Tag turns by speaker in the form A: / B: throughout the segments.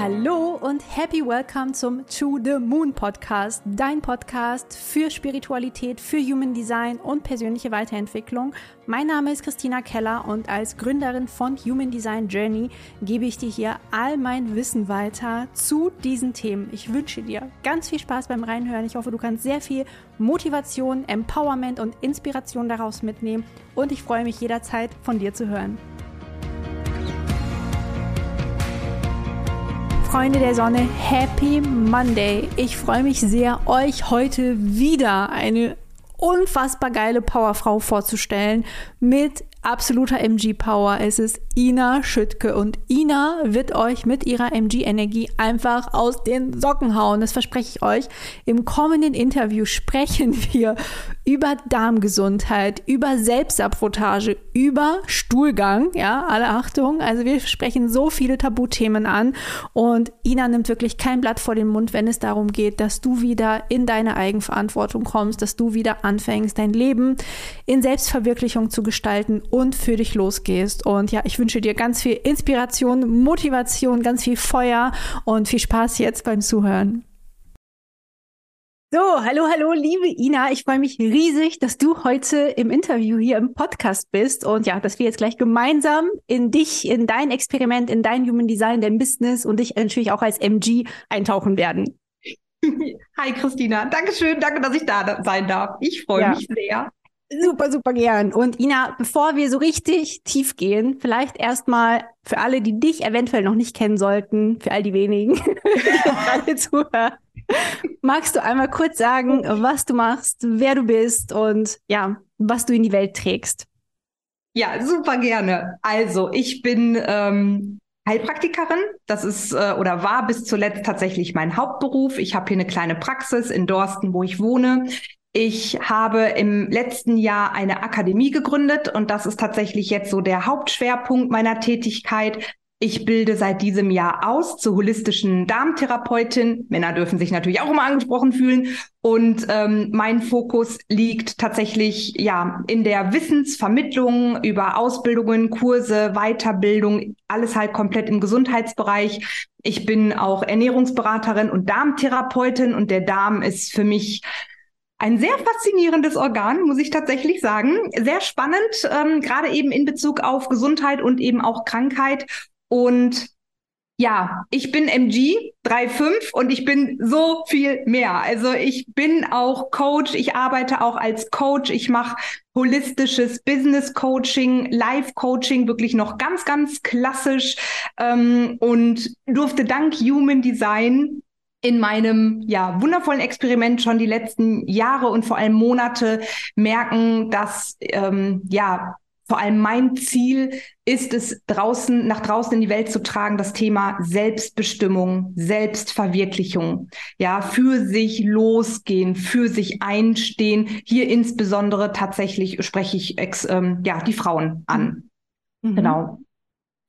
A: Hallo und happy welcome zum To the Moon Podcast, dein Podcast für Spiritualität, für Human Design und persönliche Weiterentwicklung. Mein Name ist Christina Keller und als Gründerin von Human Design Journey gebe ich dir hier all mein Wissen weiter zu diesen Themen. Ich wünsche dir ganz viel Spaß beim Reinhören. Ich hoffe, du kannst sehr viel Motivation, Empowerment und Inspiration daraus mitnehmen und ich freue mich jederzeit von dir zu hören. Freunde der Sonne, Happy Monday. Ich freue mich sehr, euch heute wieder eine unfassbar geile Powerfrau vorzustellen mit absoluter MG-Power. Es ist Ina Schüttke und Ina wird euch mit ihrer MG-Energie einfach aus den Socken hauen. Das verspreche ich euch. Im kommenden Interview sprechen wir über Darmgesundheit, über Selbstsabotage, über Stuhlgang. Ja, alle Achtung. Also wir sprechen so viele Tabuthemen an und Ina nimmt wirklich kein Blatt vor den Mund, wenn es darum geht, dass du wieder in deine Eigenverantwortung kommst, dass du wieder anfängst, dein Leben in Selbstverwirklichung zu gestalten und für dich losgehst. Und ja, ich wünsche dir ganz viel Inspiration, Motivation, ganz viel Feuer und viel Spaß jetzt beim Zuhören. So, hallo, hallo, liebe Ina. Ich freue mich riesig, dass du heute im Interview hier im Podcast bist und ja, dass wir jetzt gleich gemeinsam in dich, in dein Experiment, in dein Human Design, dein Business und dich natürlich auch als MG eintauchen werden.
B: Hi Christina, Dankeschön, danke, dass ich da sein darf. Ich freue ja. mich sehr.
A: Super, super gern. Und Ina, bevor wir so richtig tief gehen, vielleicht erstmal für alle, die dich eventuell noch nicht kennen sollten, für all die wenigen, die gerade zuhören, magst du einmal kurz sagen, was du machst, wer du bist und ja, was du in die Welt trägst?
B: Ja, super gerne. Also, ich bin ähm, Heilpraktikerin. Das ist äh, oder war bis zuletzt tatsächlich mein Hauptberuf. Ich habe hier eine kleine Praxis in Dorsten, wo ich wohne. Ich habe im letzten Jahr eine Akademie gegründet und das ist tatsächlich jetzt so der Hauptschwerpunkt meiner Tätigkeit. Ich bilde seit diesem Jahr aus zur holistischen Darmtherapeutin. Männer dürfen sich natürlich auch immer angesprochen fühlen. Und ähm, mein Fokus liegt tatsächlich ja in der Wissensvermittlung über Ausbildungen, Kurse, Weiterbildung, alles halt komplett im Gesundheitsbereich. Ich bin auch Ernährungsberaterin und Darmtherapeutin und der Darm ist für mich ein sehr faszinierendes Organ, muss ich tatsächlich sagen. Sehr spannend, ähm, gerade eben in Bezug auf Gesundheit und eben auch Krankheit. Und ja, ich bin MG 3.5 und ich bin so viel mehr. Also ich bin auch Coach, ich arbeite auch als Coach, ich mache holistisches Business Coaching, Life Coaching, wirklich noch ganz, ganz klassisch ähm, und durfte dank Human Design in meinem ja wundervollen Experiment schon die letzten Jahre und vor allem Monate merken, dass ähm, ja vor allem mein Ziel ist es draußen nach draußen in die Welt zu tragen das Thema Selbstbestimmung, Selbstverwirklichung, ja für sich losgehen, für sich einstehen. Hier insbesondere tatsächlich spreche ich ex, ähm, ja die Frauen an. Mhm. Genau.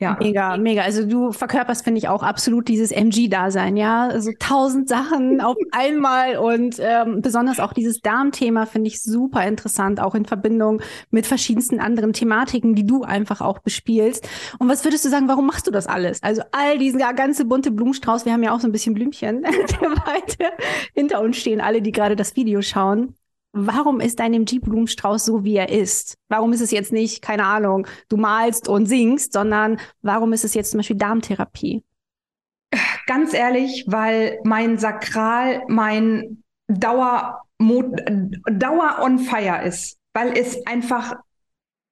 A: Ja. Mega, mega. Also du verkörperst, finde ich, auch absolut dieses MG-Dasein, ja. So also tausend Sachen auf einmal und ähm, besonders auch dieses Darmthema finde ich super interessant, auch in Verbindung mit verschiedensten anderen Thematiken, die du einfach auch bespielst. Und was würdest du sagen, warum machst du das alles? Also all diesen ja, ganze bunte Blumenstrauß, wir haben ja auch so ein bisschen Blümchen der Weite hinter uns stehen, alle, die gerade das Video schauen warum ist dein MG-Blumenstrauß so, wie er ist? Warum ist es jetzt nicht, keine Ahnung, du malst und singst, sondern warum ist es jetzt zum Beispiel Darmtherapie?
B: Ganz ehrlich, weil mein Sakral, mein Dauer, Dauer on fire ist, weil es einfach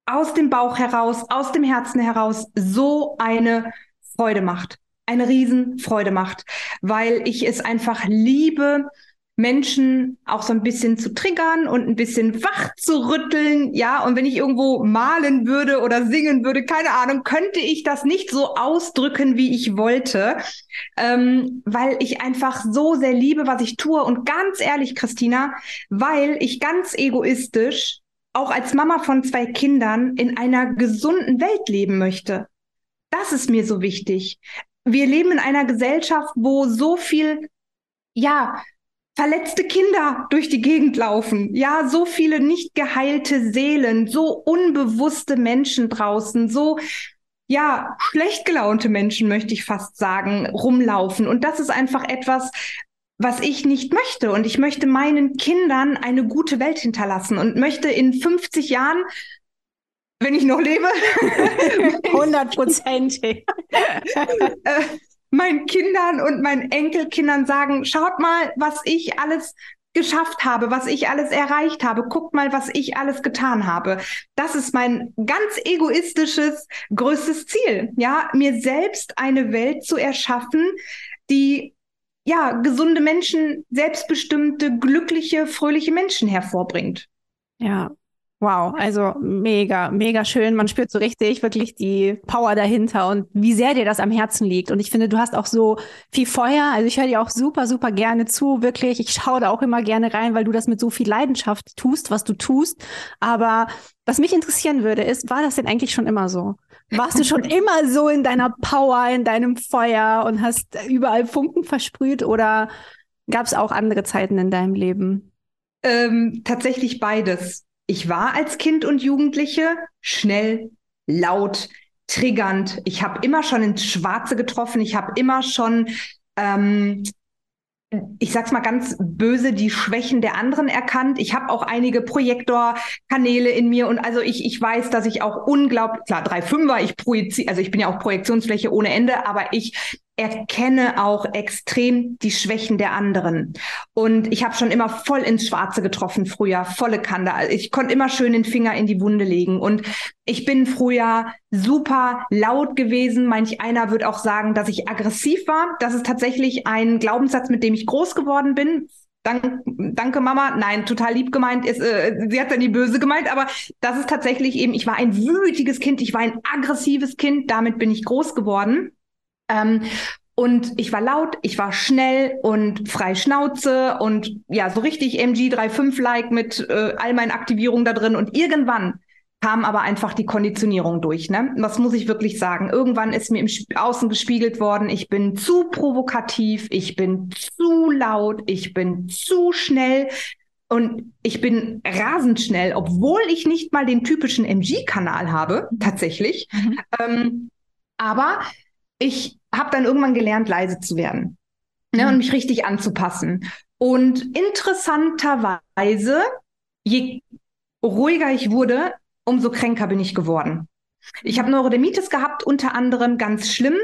B: aus dem Bauch heraus, aus dem Herzen heraus so eine Freude macht, eine Riesenfreude macht, weil ich es einfach liebe, Menschen auch so ein bisschen zu triggern und ein bisschen wach zu rütteln. Ja, und wenn ich irgendwo malen würde oder singen würde, keine Ahnung, könnte ich das nicht so ausdrücken, wie ich wollte, ähm, weil ich einfach so sehr liebe, was ich tue. Und ganz ehrlich, Christina, weil ich ganz egoistisch auch als Mama von zwei Kindern in einer gesunden Welt leben möchte. Das ist mir so wichtig. Wir leben in einer Gesellschaft, wo so viel ja, verletzte Kinder durch die Gegend laufen. Ja, so viele nicht geheilte Seelen, so unbewusste Menschen draußen, so ja, schlecht gelaunte Menschen, möchte ich fast sagen, rumlaufen. Und das ist einfach etwas, was ich nicht möchte. Und ich möchte meinen Kindern eine gute Welt hinterlassen und möchte in 50 Jahren wenn ich noch lebe.
A: Hundertprozentig.
B: meinen Kindern und meinen Enkelkindern sagen, schaut mal, was ich alles geschafft habe, was ich alles erreicht habe. Guckt mal, was ich alles getan habe. Das ist mein ganz egoistisches, größtes Ziel. Ja, mir selbst eine Welt zu erschaffen, die ja, gesunde Menschen, selbstbestimmte, glückliche, fröhliche Menschen hervorbringt.
A: Ja, Wow, also mega, mega schön. Man spürt so richtig wirklich die Power dahinter und wie sehr dir das am Herzen liegt. Und ich finde, du hast auch so viel Feuer. Also ich höre dir auch super, super gerne zu, wirklich. Ich schaue da auch immer gerne rein, weil du das mit so viel Leidenschaft tust, was du tust. Aber was mich interessieren würde, ist, war das denn eigentlich schon immer so? Warst du schon immer so in deiner Power, in deinem Feuer und hast überall Funken versprüht oder gab es auch andere Zeiten in deinem Leben?
B: Ähm, tatsächlich beides. Ich war als Kind und Jugendliche schnell, laut, triggernd. Ich habe immer schon ins Schwarze getroffen. Ich habe immer schon, ähm, ich sag's mal ganz böse, die Schwächen der anderen erkannt. Ich habe auch einige Projektorkanäle in mir und also ich, ich weiß, dass ich auch unglaublich, klar, 3,5er, ich projiziere, also ich bin ja auch Projektionsfläche ohne Ende, aber ich erkenne auch extrem die Schwächen der anderen. Und ich habe schon immer voll ins Schwarze getroffen früher, volle Kante. Ich konnte immer schön den Finger in die Wunde legen. Und ich bin früher super laut gewesen. Manch einer wird auch sagen, dass ich aggressiv war. Das ist tatsächlich ein Glaubenssatz, mit dem ich groß geworden bin. Dank, danke Mama. Nein, total lieb gemeint. Ist, äh, sie hat dann die böse gemeint, aber das ist tatsächlich eben, ich war ein wütiges Kind, ich war ein aggressives Kind, damit bin ich groß geworden. Ähm, und ich war laut, ich war schnell und frei Schnauze und ja, so richtig MG 3.5-like mit äh, all meinen Aktivierungen da drin. Und irgendwann kam aber einfach die Konditionierung durch. Ne? Was muss ich wirklich sagen? Irgendwann ist mir im Außen gespiegelt worden, ich bin zu provokativ, ich bin zu laut, ich bin zu schnell. Und ich bin rasend schnell, obwohl ich nicht mal den typischen MG-Kanal habe, tatsächlich. Mhm. Ähm, aber ich habe dann irgendwann gelernt, leise zu werden ne, und mhm. mich richtig anzupassen. Und interessanterweise, je ruhiger ich wurde, umso kränker bin ich geworden. Ich habe Neurodermitis gehabt, unter anderem ganz schlimm.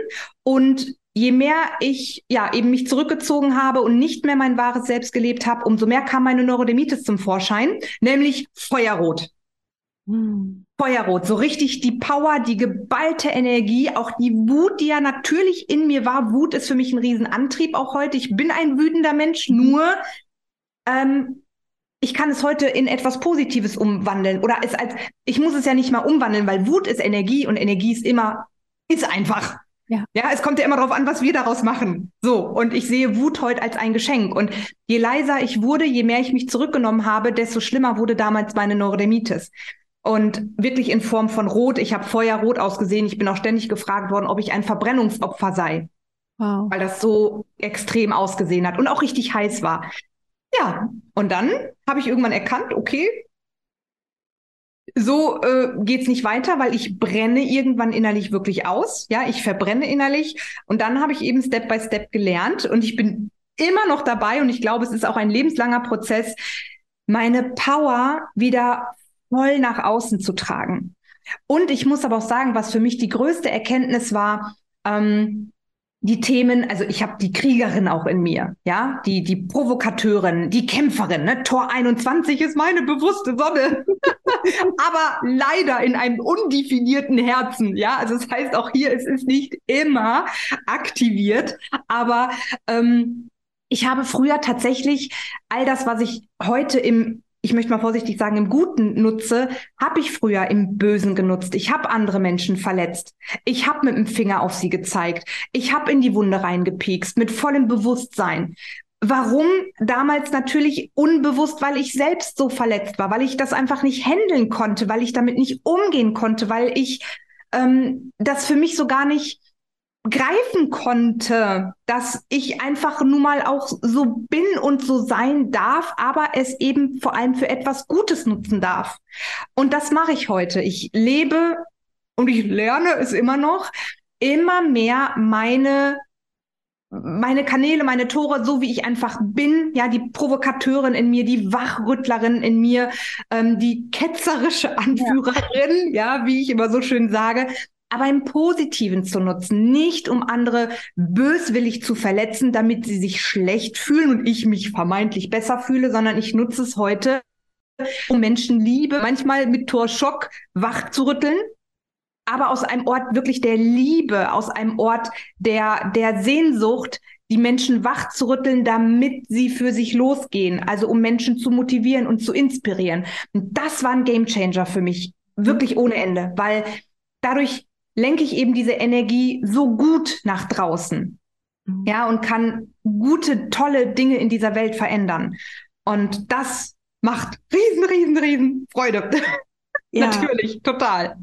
B: Und je mehr ich ja eben mich zurückgezogen habe und nicht mehr mein wahres Selbst gelebt habe, umso mehr kam meine Neurodermitis zum Vorschein, nämlich Feuerrot. Hm. Feuerrot, so richtig die Power, die geballte Energie, auch die Wut, die ja natürlich in mir war. Wut ist für mich ein Riesenantrieb auch heute. Ich bin ein wütender Mensch, nur ähm, ich kann es heute in etwas Positives umwandeln. Oder es als, ich muss es ja nicht mal umwandeln, weil Wut ist Energie und Energie ist immer, ist einfach. Ja. ja, es kommt ja immer darauf an, was wir daraus machen. So, und ich sehe Wut heute als ein Geschenk. Und je leiser ich wurde, je mehr ich mich zurückgenommen habe, desto schlimmer wurde damals meine Neurodermitis. Und wirklich in Form von Rot. Ich habe feuerrot ausgesehen. Ich bin auch ständig gefragt worden, ob ich ein Verbrennungsopfer sei. Wow. Weil das so extrem ausgesehen hat und auch richtig heiß war. Ja, und dann habe ich irgendwann erkannt, okay, so äh, geht's nicht weiter, weil ich brenne irgendwann innerlich wirklich aus. Ja, ich verbrenne innerlich. Und dann habe ich eben Step by Step gelernt und ich bin immer noch dabei und ich glaube, es ist auch ein lebenslanger Prozess, meine Power wieder voll nach außen zu tragen. Und ich muss aber auch sagen, was für mich die größte Erkenntnis war, ähm, die Themen, also ich habe die Kriegerin auch in mir, ja, die, die Provokateurin, die Kämpferin, ne? Tor 21 ist meine bewusste Sonne, aber leider in einem undefinierten Herzen, ja, also das heißt auch hier, es ist nicht immer aktiviert, aber ähm, ich habe früher tatsächlich all das, was ich heute im ich möchte mal vorsichtig sagen, im Guten nutze, habe ich früher im Bösen genutzt. Ich habe andere Menschen verletzt. Ich habe mit dem Finger auf sie gezeigt. Ich habe in die Wunde reingepiekst, mit vollem Bewusstsein. Warum? Damals natürlich unbewusst, weil ich selbst so verletzt war, weil ich das einfach nicht handeln konnte, weil ich damit nicht umgehen konnte, weil ich ähm, das für mich so gar nicht greifen konnte, dass ich einfach nun mal auch so bin und so sein darf, aber es eben vor allem für etwas Gutes nutzen darf. Und das mache ich heute. Ich lebe und ich lerne es immer noch, immer mehr meine meine Kanäle, meine Tore, so wie ich einfach bin, ja, die Provokateurin in mir, die Wachrüttlerin in mir, ähm, die ketzerische Anführerin, ja. ja, wie ich immer so schön sage, aber im Positiven zu nutzen, nicht um andere böswillig zu verletzen, damit sie sich schlecht fühlen und ich mich vermeintlich besser fühle, sondern ich nutze es heute, um Menschen Liebe, manchmal mit Torschock wach zu rütteln, aber aus einem Ort wirklich der Liebe, aus einem Ort der, der Sehnsucht, die Menschen wach zu rütteln, damit sie für sich losgehen, also um Menschen zu motivieren und zu inspirieren. Und das war ein Gamechanger für mich, wirklich ohne Ende, weil dadurch lenke ich eben diese Energie so gut nach draußen. Mhm. Ja, und kann gute, tolle Dinge in dieser Welt verändern. Und das macht riesen, riesen, riesen Freude. Ja. Natürlich, total.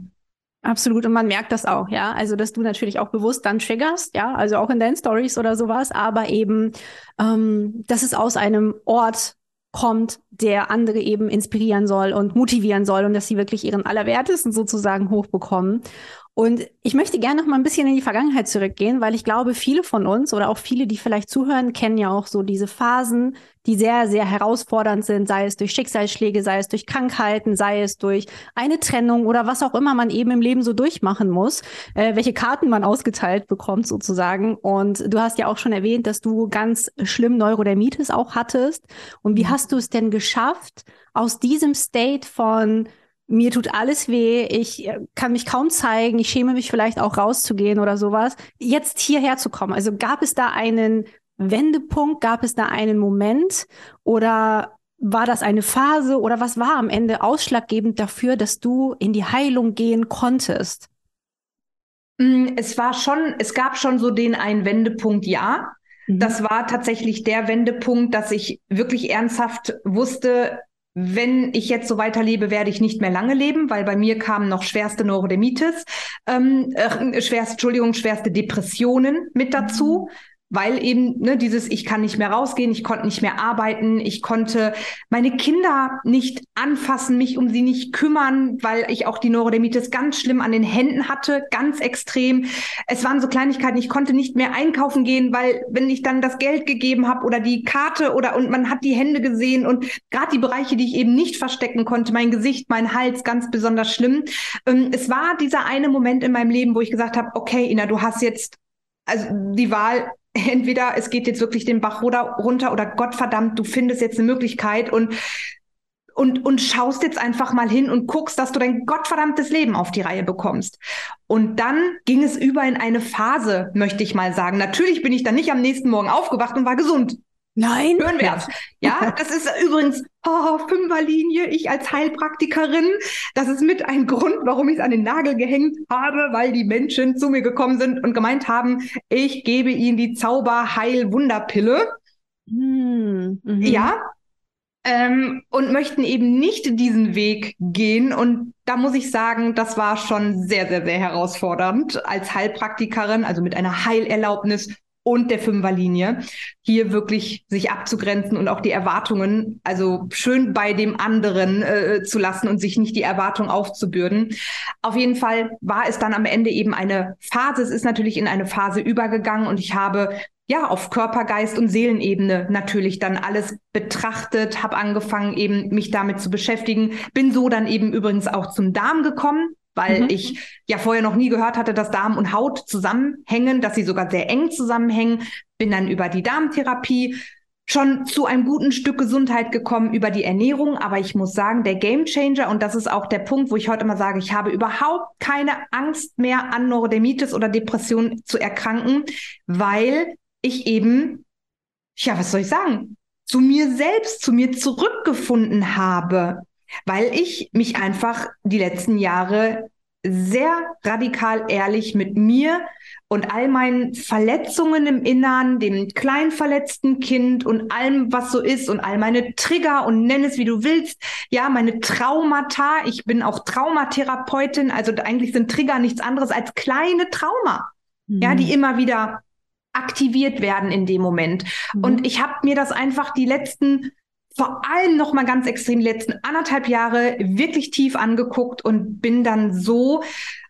A: Absolut. Und man merkt das auch, ja. Also, dass du natürlich auch bewusst dann triggerst, ja, also auch in deinen Stories oder sowas, aber eben, ähm, dass es aus einem Ort kommt, der andere eben inspirieren soll und motivieren soll und dass sie wirklich ihren Allerwertesten sozusagen hochbekommen. Und ich möchte gerne noch mal ein bisschen in die Vergangenheit zurückgehen, weil ich glaube, viele von uns oder auch viele, die vielleicht zuhören, kennen ja auch so diese Phasen, die sehr, sehr herausfordernd sind, sei es durch Schicksalsschläge, sei es durch Krankheiten, sei es durch eine Trennung oder was auch immer man eben im Leben so durchmachen muss, äh, welche Karten man ausgeteilt bekommt sozusagen. Und du hast ja auch schon erwähnt, dass du ganz schlimm Neurodermitis auch hattest. Und wie mhm. hast du es denn geschafft, aus diesem State von mir tut alles weh, ich äh, kann mich kaum zeigen, ich schäme mich vielleicht auch rauszugehen oder sowas, jetzt hierher zu kommen. Also gab es da einen Wendepunkt, gab es da einen Moment oder war das eine Phase oder was war am Ende ausschlaggebend dafür, dass du in die Heilung gehen konntest?
B: Mm, es war schon, es gab schon so den einen Wendepunkt, ja. Mhm. Das war tatsächlich der Wendepunkt, dass ich wirklich ernsthaft wusste, wenn ich jetzt so weiterlebe, werde ich nicht mehr lange leben, weil bei mir kamen noch schwerste Neurodermitis, ähm, äh, schwerst, Entschuldigung, schwerste Depressionen mit dazu. Weil eben ne, dieses, ich kann nicht mehr rausgehen, ich konnte nicht mehr arbeiten, ich konnte meine Kinder nicht anfassen, mich um sie nicht kümmern, weil ich auch die Neurodermitis ganz schlimm an den Händen hatte, ganz extrem. Es waren so Kleinigkeiten, ich konnte nicht mehr einkaufen gehen, weil wenn ich dann das Geld gegeben habe oder die Karte oder und man hat die Hände gesehen und gerade die Bereiche, die ich eben nicht verstecken konnte, mein Gesicht, mein Hals, ganz besonders schlimm. Ähm, es war dieser eine Moment in meinem Leben, wo ich gesagt habe, okay, Ina, du hast jetzt also die Wahl, entweder es geht jetzt wirklich den Bach runter oder Gottverdammt, du findest jetzt eine Möglichkeit und und, und schaust jetzt einfach mal hin und guckst, dass du dein gottverdammtes Leben auf die Reihe bekommst. Und dann ging es über in eine Phase, möchte ich mal sagen. Natürlich bin ich dann nicht am nächsten Morgen aufgewacht und war gesund.
A: Nein.
B: Hören wir es. Ja, das ist übrigens oh, Fünferlinie, ich als Heilpraktikerin. Das ist mit ein Grund, warum ich es an den Nagel gehängt habe, weil die Menschen zu mir gekommen sind und gemeint haben, ich gebe ihnen die Zauberheil-Wunderpille. Hm, mhm. Ja. Ähm, und möchten eben nicht diesen Weg gehen. Und da muss ich sagen, das war schon sehr, sehr, sehr herausfordernd als Heilpraktikerin, also mit einer Heilerlaubnis und der Fünferlinie, hier wirklich sich abzugrenzen und auch die Erwartungen, also schön bei dem anderen äh, zu lassen und sich nicht die Erwartung aufzubürden. Auf jeden Fall war es dann am Ende eben eine Phase. Es ist natürlich in eine Phase übergegangen und ich habe ja auf Körper, Geist und Seelenebene natürlich dann alles betrachtet, habe angefangen eben mich damit zu beschäftigen, bin so dann eben übrigens auch zum Darm gekommen, weil mhm. ich ja vorher noch nie gehört hatte, dass Darm und Haut zusammenhängen, dass sie sogar sehr eng zusammenhängen. Bin dann über die Darmtherapie schon zu einem guten Stück Gesundheit gekommen über die Ernährung, aber ich muss sagen, der Gamechanger und das ist auch der Punkt, wo ich heute mal sage, ich habe überhaupt keine Angst mehr an Neurodermitis oder Depression zu erkranken, weil ich eben ja, was soll ich sagen, zu mir selbst, zu mir zurückgefunden habe weil ich mich einfach die letzten Jahre sehr radikal ehrlich mit mir und all meinen Verletzungen im Innern, dem klein verletzten Kind und allem, was so ist und all meine Trigger und nenn es wie du willst. Ja, meine Traumata. Ich bin auch Traumatherapeutin. Also eigentlich sind Trigger nichts anderes als kleine Trauma. Mhm. Ja, die mhm. immer wieder aktiviert werden in dem Moment. Mhm. Und ich habe mir das einfach die letzten vor allem noch mal ganz extrem die letzten anderthalb Jahre wirklich tief angeguckt und bin dann so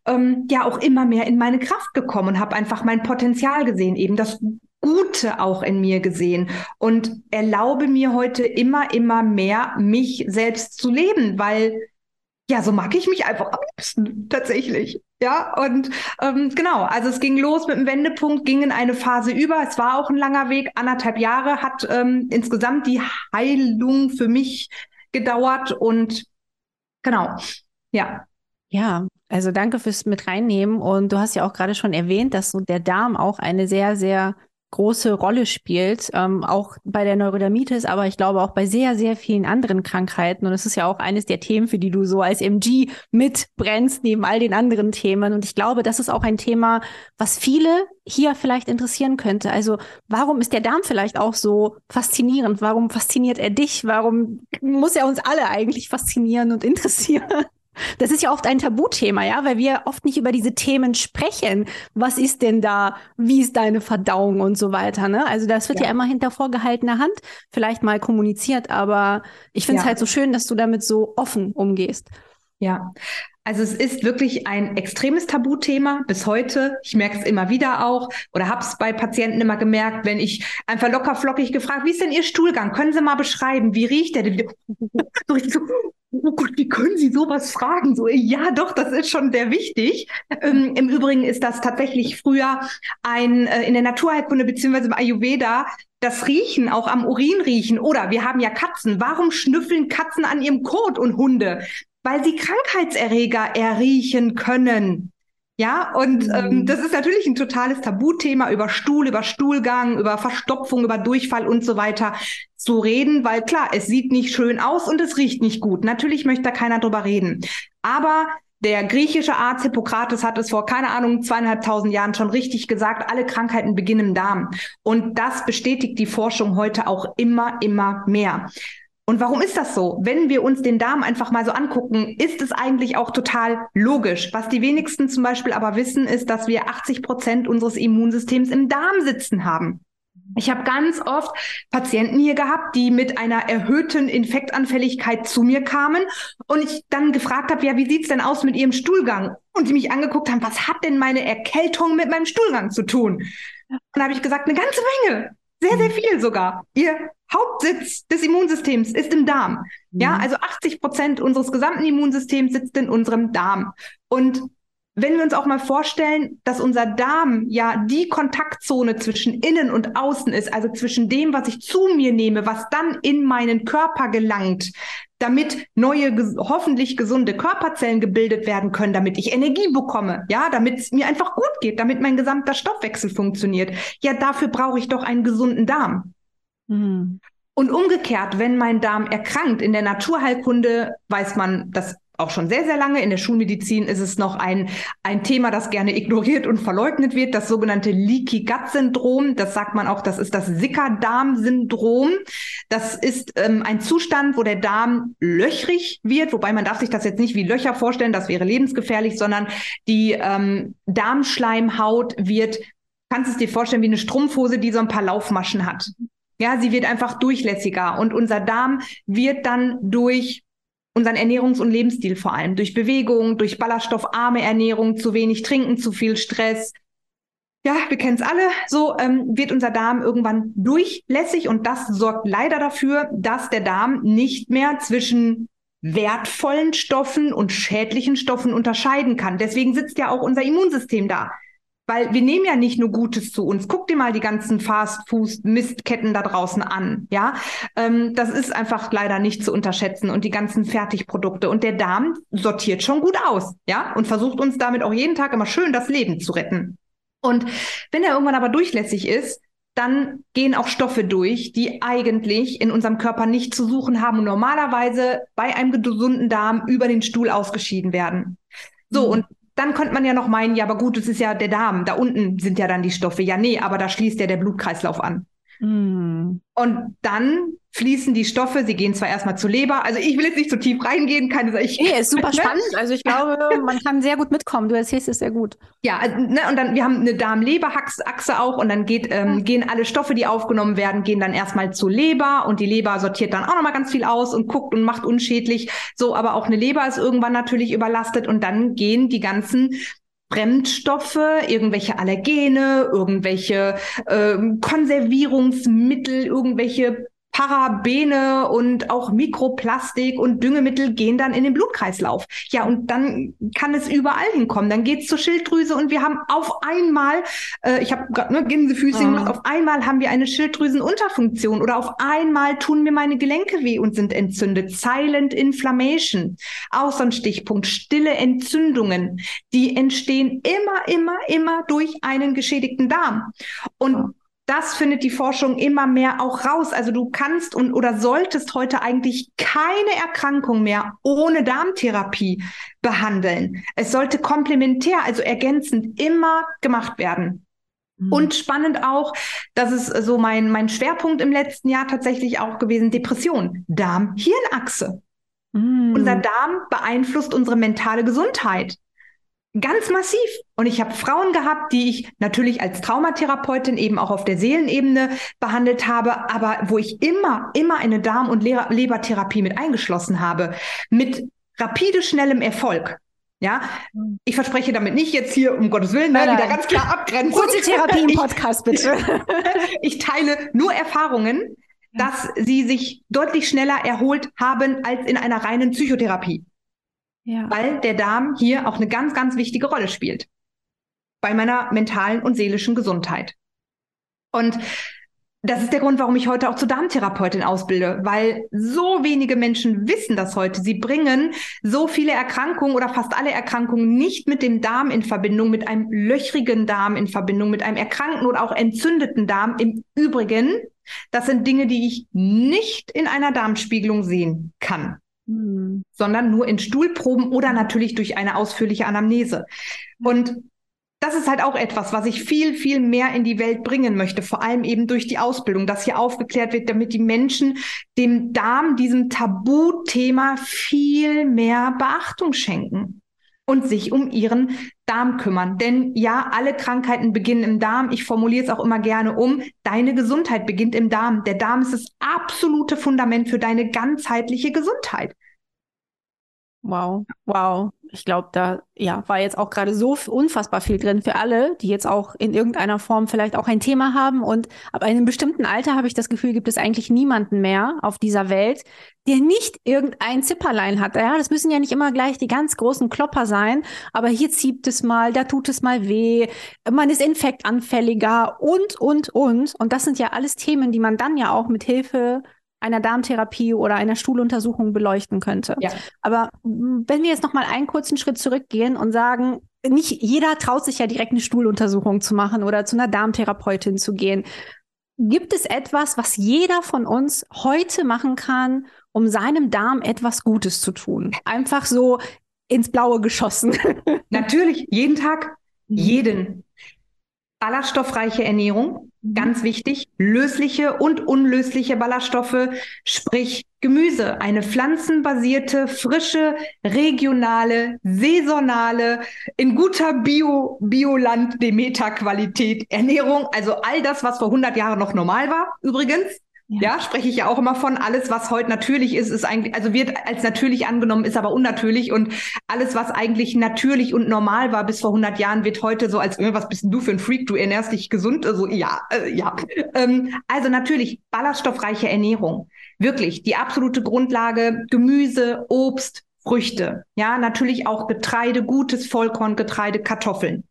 B: ähm, ja auch immer mehr in meine Kraft gekommen und habe einfach mein Potenzial gesehen, eben das Gute auch in mir gesehen und erlaube mir heute immer, immer mehr, mich selbst zu leben, weil ja, so mag ich mich einfach am liebsten, tatsächlich. Ja, und ähm, genau, also es ging los mit dem Wendepunkt, ging in eine Phase über. Es war auch ein langer Weg, anderthalb Jahre hat ähm, insgesamt die Heilung für mich gedauert und genau, ja.
A: Ja, also danke fürs mit reinnehmen. Und du hast ja auch gerade schon erwähnt, dass so der Darm auch eine sehr, sehr große Rolle spielt, ähm, auch bei der Neurodermitis, aber ich glaube auch bei sehr, sehr vielen anderen Krankheiten. Und es ist ja auch eines der Themen, für die du so als MG mitbrennst, neben all den anderen Themen. Und ich glaube, das ist auch ein Thema, was viele hier vielleicht interessieren könnte. Also warum ist der Darm vielleicht auch so faszinierend? Warum fasziniert er dich? Warum muss er uns alle eigentlich faszinieren und interessieren? Das ist ja oft ein Tabuthema, ja, weil wir oft nicht über diese Themen sprechen. Was ist denn da? Wie ist deine Verdauung und so weiter, ne? Also das wird ja, ja immer hinter vorgehaltener Hand vielleicht mal kommuniziert, aber ich finde es ja. halt so schön, dass du damit so offen umgehst.
B: Ja, also es ist wirklich ein extremes Tabuthema bis heute. Ich merke es immer wieder auch oder habe es bei Patienten immer gemerkt, wenn ich einfach locker flockig gefragt, wie ist denn Ihr Stuhlgang? Können Sie mal beschreiben, wie riecht der? So, so, oh Gott, wie können Sie sowas fragen? So, ja, doch, das ist schon sehr wichtig. Ähm, Im Übrigen ist das tatsächlich früher ein äh, in der Naturheilkunde beziehungsweise im Ayurveda das Riechen, auch am Urin riechen. Oder wir haben ja Katzen. Warum schnüffeln Katzen an ihrem Kot und Hunde? Weil sie Krankheitserreger erriechen können. Ja, und ähm, mhm. das ist natürlich ein totales Tabuthema über Stuhl, über Stuhlgang, über Verstopfung, über Durchfall und so weiter zu reden, weil klar, es sieht nicht schön aus und es riecht nicht gut. Natürlich möchte da keiner drüber reden. Aber der griechische Arzt Hippokrates hat es vor, keine Ahnung, zweieinhalbtausend Jahren schon richtig gesagt, alle Krankheiten beginnen im Darm. Und das bestätigt die Forschung heute auch immer, immer mehr. Und warum ist das so? Wenn wir uns den Darm einfach mal so angucken, ist es eigentlich auch total logisch. Was die wenigsten zum Beispiel aber wissen, ist, dass wir 80 Prozent unseres Immunsystems im Darm sitzen haben. Ich habe ganz oft Patienten hier gehabt, die mit einer erhöhten Infektanfälligkeit zu mir kamen und ich dann gefragt habe, ja, wie sieht's denn aus mit ihrem Stuhlgang? Und die mich angeguckt haben, was hat denn meine Erkältung mit meinem Stuhlgang zu tun? Und dann habe ich gesagt, eine ganze Menge. Sehr, sehr viel sogar. Ihr Hauptsitz des Immunsystems ist im Darm. Ja, mhm. also 80 Prozent unseres gesamten Immunsystems sitzt in unserem Darm. Und wenn wir uns auch mal vorstellen, dass unser Darm ja die Kontaktzone zwischen innen und außen ist, also zwischen dem, was ich zu mir nehme, was dann in meinen Körper gelangt, damit neue, hoffentlich gesunde Körperzellen gebildet werden können, damit ich Energie bekomme, ja, damit es mir einfach gut geht, damit mein gesamter Stoffwechsel funktioniert. Ja, dafür brauche ich doch einen gesunden Darm. Mhm. Und umgekehrt, wenn mein Darm erkrankt, in der Naturheilkunde weiß man, dass auch schon sehr, sehr lange. In der Schulmedizin ist es noch ein, ein Thema, das gerne ignoriert und verleugnet wird, das sogenannte Leaky Gut Syndrom. Das sagt man auch, das ist das Sicker-Darm-Syndrom. Das ist ähm, ein Zustand, wo der Darm löchrig wird, wobei man darf sich das jetzt nicht wie Löcher vorstellen, das wäre lebensgefährlich, sondern die ähm, Darmschleimhaut wird, kannst du es dir vorstellen, wie eine Strumpfhose, die so ein paar Laufmaschen hat. Ja, sie wird einfach durchlässiger und unser Darm wird dann durch unseren Ernährungs- und Lebensstil vor allem, durch Bewegung, durch ballaststoffarme Ernährung, zu wenig trinken, zu viel Stress. Ja, wir kennen es alle, so ähm, wird unser Darm irgendwann durchlässig und das sorgt leider dafür, dass der Darm nicht mehr zwischen wertvollen Stoffen und schädlichen Stoffen unterscheiden kann. Deswegen sitzt ja auch unser Immunsystem da. Weil wir nehmen ja nicht nur Gutes zu uns. Guck dir mal die ganzen Fast-Food-Mistketten da draußen an. Ja, ähm, das ist einfach leider nicht zu unterschätzen und die ganzen Fertigprodukte. Und der Darm sortiert schon gut aus. Ja, und versucht uns damit auch jeden Tag immer schön das Leben zu retten. Und wenn er irgendwann aber durchlässig ist, dann gehen auch Stoffe durch, die eigentlich in unserem Körper nicht zu suchen haben und normalerweise bei einem gesunden Darm über den Stuhl ausgeschieden werden. So, mhm. und dann könnte man ja noch meinen, ja, aber gut, es ist ja der Darm, da unten sind ja dann die Stoffe. Ja, nee, aber da schließt ja der Blutkreislauf an. Mm. Und dann fließen die Stoffe, sie gehen zwar erstmal zur Leber, also ich will jetzt nicht so tief reingehen, keine
A: ich, Nee, ist super spannend. Also ich glaube, man kann sehr gut mitkommen. Du erzählst es sehr gut.
B: Ja, also, ne, und dann, wir haben eine Darm-Leber-Achse auch und dann geht, ähm, mhm. gehen alle Stoffe, die aufgenommen werden, gehen dann erstmal zur Leber und die Leber sortiert dann auch nochmal ganz viel aus und guckt und macht unschädlich. So, aber auch eine Leber ist irgendwann natürlich überlastet und dann gehen die ganzen Fremdstoffe, irgendwelche Allergene, irgendwelche äh, Konservierungsmittel, irgendwelche Parabene und auch Mikroplastik und Düngemittel gehen dann in den Blutkreislauf. Ja, und dann kann es überall hinkommen. Dann geht's zur Schilddrüse und wir haben auf einmal, äh, ich habe gerade ne, Gänsefüßchen mhm. gemacht, auf einmal haben wir eine Schilddrüsenunterfunktion oder auf einmal tun mir meine Gelenke weh und sind entzündet. Silent Inflammation. Auch so ein Stichpunkt. Stille Entzündungen. Die entstehen immer, immer, immer durch einen geschädigten Darm. Und das findet die Forschung immer mehr auch raus. Also du kannst und oder solltest heute eigentlich keine Erkrankung mehr ohne Darmtherapie behandeln. Es sollte komplementär, also ergänzend immer gemacht werden. Mhm. Und spannend auch, das ist so mein, mein Schwerpunkt im letzten Jahr tatsächlich auch gewesen, Depression, Darm-Hirnachse. Mhm. Unser Darm beeinflusst unsere mentale Gesundheit. Ganz massiv. Und ich habe Frauen gehabt, die ich natürlich als Traumatherapeutin eben auch auf der Seelenebene behandelt habe, aber wo ich immer, immer eine Darm- und Lebertherapie mit eingeschlossen habe. Mit rapide, schnellem Erfolg. Ja, ich verspreche damit nicht jetzt hier, um Gottes Willen, nein, wieder ganz klar abgrenzen.
A: Kurze Therapie im Podcast, bitte.
B: ich teile nur Erfahrungen, dass sie sich deutlich schneller erholt haben als in einer reinen Psychotherapie. Ja. Weil der Darm hier auch eine ganz, ganz wichtige Rolle spielt. Bei meiner mentalen und seelischen Gesundheit. Und das ist der Grund, warum ich heute auch zur Darmtherapeutin ausbilde, weil so wenige Menschen wissen das heute. Sie bringen so viele Erkrankungen oder fast alle Erkrankungen nicht mit dem Darm in Verbindung, mit einem löchrigen Darm in Verbindung, mit einem erkrankten oder auch entzündeten Darm. Im Übrigen, das sind Dinge, die ich nicht in einer Darmspiegelung sehen kann. Hm. sondern nur in Stuhlproben oder natürlich durch eine ausführliche Anamnese. Und das ist halt auch etwas, was ich viel, viel mehr in die Welt bringen möchte, vor allem eben durch die Ausbildung, dass hier aufgeklärt wird, damit die Menschen dem Darm, diesem Tabuthema viel mehr Beachtung schenken und sich um ihren Darm kümmern. Denn ja, alle Krankheiten beginnen im Darm. Ich formuliere es auch immer gerne um. Deine Gesundheit beginnt im Darm. Der Darm ist das absolute Fundament für deine ganzheitliche Gesundheit.
A: Wow, wow. Ich glaube, da ja, war jetzt auch gerade so unfassbar viel drin für alle, die jetzt auch in irgendeiner Form vielleicht auch ein Thema haben. Und ab einem bestimmten Alter habe ich das Gefühl, gibt es eigentlich niemanden mehr auf dieser Welt, der nicht irgendein Zipperlein hat. Ja, das müssen ja nicht immer gleich die ganz großen Klopper sein, aber hier zieht es mal, da tut es mal weh, man ist infektanfälliger und, und, und. Und das sind ja alles Themen, die man dann ja auch mit Hilfe einer Darmtherapie oder einer Stuhluntersuchung beleuchten könnte. Ja. Aber wenn wir jetzt noch mal einen kurzen Schritt zurückgehen und sagen, nicht jeder traut sich ja direkt eine Stuhluntersuchung zu machen oder zu einer Darmtherapeutin zu gehen. Gibt es etwas, was jeder von uns heute machen kann, um seinem Darm etwas Gutes zu tun? Einfach so ins Blaue geschossen.
B: Natürlich, jeden Tag, mhm. jeden. Ballaststoffreiche Ernährung, Mhm. Ganz wichtig, lösliche und unlösliche Ballaststoffe, sprich Gemüse, eine pflanzenbasierte, frische, regionale, saisonale, in guter Bio, Bioland, Demeter-Qualität Ernährung. Also all das, was vor 100 Jahren noch normal war, übrigens. Ja. spreche ich ja auch immer von. Alles, was heute natürlich ist, ist eigentlich, also wird als natürlich angenommen, ist aber unnatürlich. Und alles, was eigentlich natürlich und normal war bis vor 100 Jahren, wird heute so als, was bist denn du für ein Freak? Du ernährst dich gesund? Also ja, äh, ja. Ähm, also natürlich ballaststoffreiche Ernährung. Wirklich die absolute Grundlage. Gemüse, Obst, Früchte. Ja, natürlich auch Getreide, gutes Vollkorngetreide, Kartoffeln.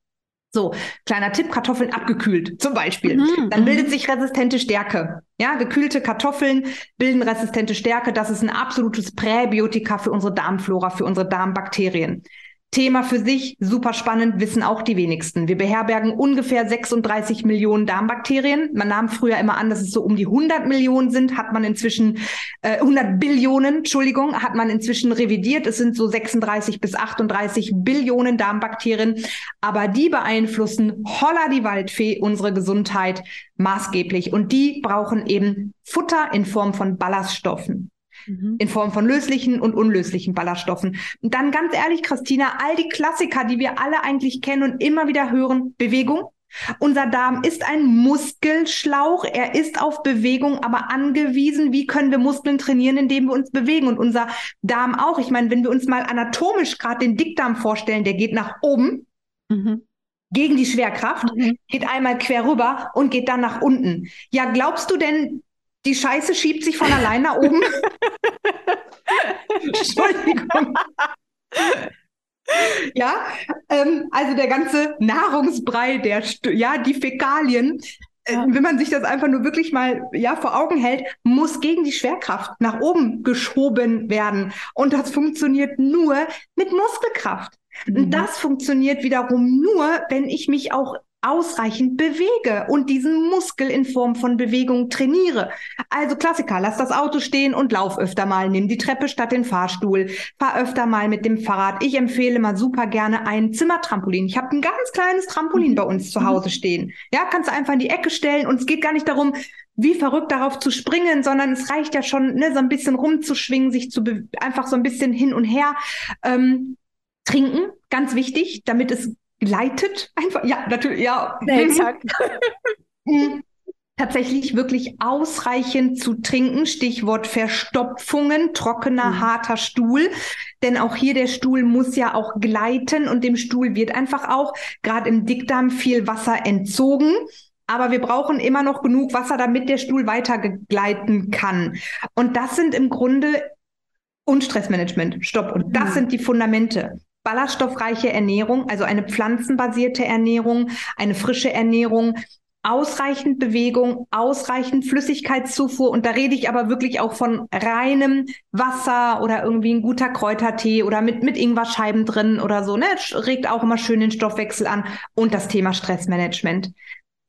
B: So, kleiner Tipp, Kartoffeln abgekühlt zum Beispiel. Mhm. Dann bildet mhm. sich resistente Stärke. Ja, gekühlte Kartoffeln bilden resistente Stärke. Das ist ein absolutes Präbiotika für unsere Darmflora, für unsere Darmbakterien. Thema für sich, super spannend, wissen auch die wenigsten. Wir beherbergen ungefähr 36 Millionen Darmbakterien. Man nahm früher immer an, dass es so um die 100 Millionen sind, hat man inzwischen, äh, 100 Billionen, Entschuldigung, hat man inzwischen revidiert. Es sind so 36 bis 38 Billionen Darmbakterien. Aber die beeinflussen holla die Waldfee unsere Gesundheit maßgeblich. Und die brauchen eben Futter in Form von Ballaststoffen. Mhm. in Form von löslichen und unlöslichen Ballaststoffen. Und dann ganz ehrlich, Christina, all die Klassiker, die wir alle eigentlich kennen und immer wieder hören, Bewegung. Unser Darm ist ein Muskelschlauch. Er ist auf Bewegung aber angewiesen. Wie können wir Muskeln trainieren, indem wir uns bewegen? Und unser Darm auch. Ich meine, wenn wir uns mal anatomisch gerade den Dickdarm vorstellen, der geht nach oben. Mhm gegen die Schwerkraft, mhm. geht einmal quer rüber und geht dann nach unten. Ja, glaubst du denn, die Scheiße schiebt sich von allein nach oben. Entschuldigung. ja, ähm, also der ganze Nahrungsbrei, der, ja, die Fäkalien, äh, wenn man sich das einfach nur wirklich mal ja vor Augen hält, muss gegen die Schwerkraft nach oben geschoben werden. Und das funktioniert nur mit Muskelkraft. Mhm. Und das funktioniert wiederum nur, wenn ich mich auch ausreichend bewege und diesen Muskel in Form von Bewegung trainiere. Also Klassiker, lass das Auto stehen und lauf öfter mal, nimm die Treppe statt den Fahrstuhl, fahr öfter mal mit dem Fahrrad. Ich empfehle mal super gerne ein Zimmertrampolin. Ich habe ein ganz kleines Trampolin bei uns zu Hause stehen. Ja, kannst du einfach in die Ecke stellen und es geht gar nicht darum, wie verrückt darauf zu springen, sondern es reicht ja schon, ne, so ein bisschen rumzuschwingen, sich zu einfach so ein bisschen hin und her ähm, trinken, ganz wichtig, damit es gleitet. Einfach, ja, natürlich, ja. Nee. Mhm. Tatsächlich wirklich ausreichend zu trinken. Stichwort Verstopfungen, trockener, mhm. harter Stuhl. Denn auch hier der Stuhl muss ja auch gleiten und dem Stuhl wird einfach auch gerade im Dickdarm viel Wasser entzogen aber wir brauchen immer noch genug Wasser, damit der Stuhl weiter gleiten kann. Und das sind im Grunde und Stressmanagement. Stopp. Und das mhm. sind die Fundamente ballaststoffreiche Ernährung, also eine pflanzenbasierte Ernährung, eine frische Ernährung, ausreichend Bewegung, ausreichend Flüssigkeitszufuhr. Und da rede ich aber wirklich auch von reinem Wasser oder irgendwie ein guter Kräutertee oder mit, mit Ingwerscheiben drin oder so. Ne? Regt auch immer schön den Stoffwechsel an und das Thema Stressmanagement.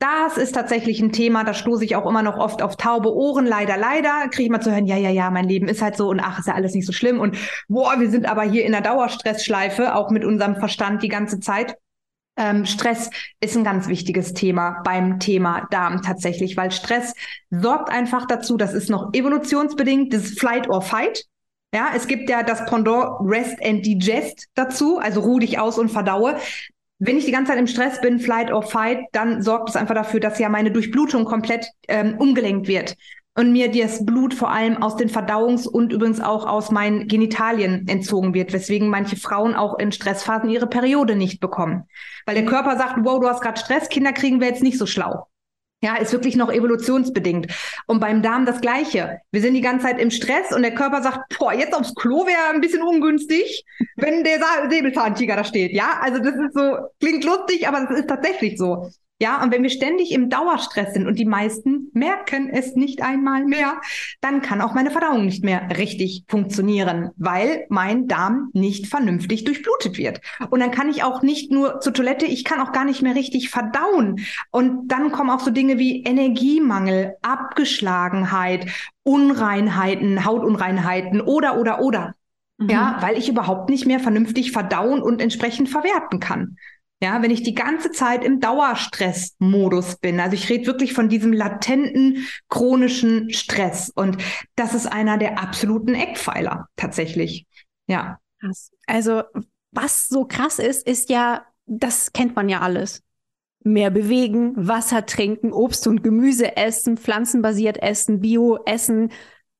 B: Das ist tatsächlich ein Thema, da stoße ich auch immer noch oft auf taube Ohren. Leider, leider kriege ich mal zu hören, ja, ja, ja, mein Leben ist halt so und ach, ist ja alles nicht so schlimm. Und boah, wir sind aber hier in der Dauerstressschleife, auch mit unserem Verstand die ganze Zeit. Ähm, Stress ist ein ganz wichtiges Thema beim Thema Darm tatsächlich, weil Stress sorgt einfach dazu, das ist noch evolutionsbedingt, das Flight or Fight. Ja, es gibt ja das Pendant Rest and Digest dazu, also ruh dich aus und verdaue wenn ich die ganze Zeit im Stress bin, Flight or Fight, dann sorgt es einfach dafür, dass ja meine Durchblutung komplett ähm, umgelenkt wird und mir das Blut vor allem aus den Verdauungs- und übrigens auch aus meinen Genitalien entzogen wird, weswegen manche Frauen auch in Stressphasen ihre Periode nicht bekommen. Weil der Körper sagt, wow, du hast gerade Stress, Kinder kriegen wir jetzt nicht so schlau. Ja, ist wirklich noch evolutionsbedingt. Und beim Darm das Gleiche. Wir sind die ganze Zeit im Stress und der Körper sagt, boah, jetzt aufs Klo wäre ein bisschen ungünstig, wenn der Säbelzahntiger da steht. Ja, also das ist so, klingt lustig, aber das ist tatsächlich so. Ja, und wenn wir ständig im Dauerstress sind und die meisten merken es nicht einmal mehr, dann kann auch meine Verdauung nicht mehr richtig funktionieren, weil mein Darm nicht vernünftig durchblutet wird. Und dann kann ich auch nicht nur zur Toilette, ich kann auch gar nicht mehr richtig verdauen. Und dann kommen auch so Dinge wie Energiemangel, Abgeschlagenheit, Unreinheiten, Hautunreinheiten oder, oder, oder. Mhm. Ja, weil ich überhaupt nicht mehr vernünftig verdauen und entsprechend verwerten kann. Ja, wenn ich die ganze Zeit im Dauerstressmodus bin. Also ich rede wirklich von diesem latenten chronischen Stress. Und das ist einer der absoluten Eckpfeiler tatsächlich. Ja.
A: Also was so krass ist, ist ja, das kennt man ja alles. Mehr bewegen, Wasser trinken, Obst und Gemüse essen, pflanzenbasiert essen, Bio essen,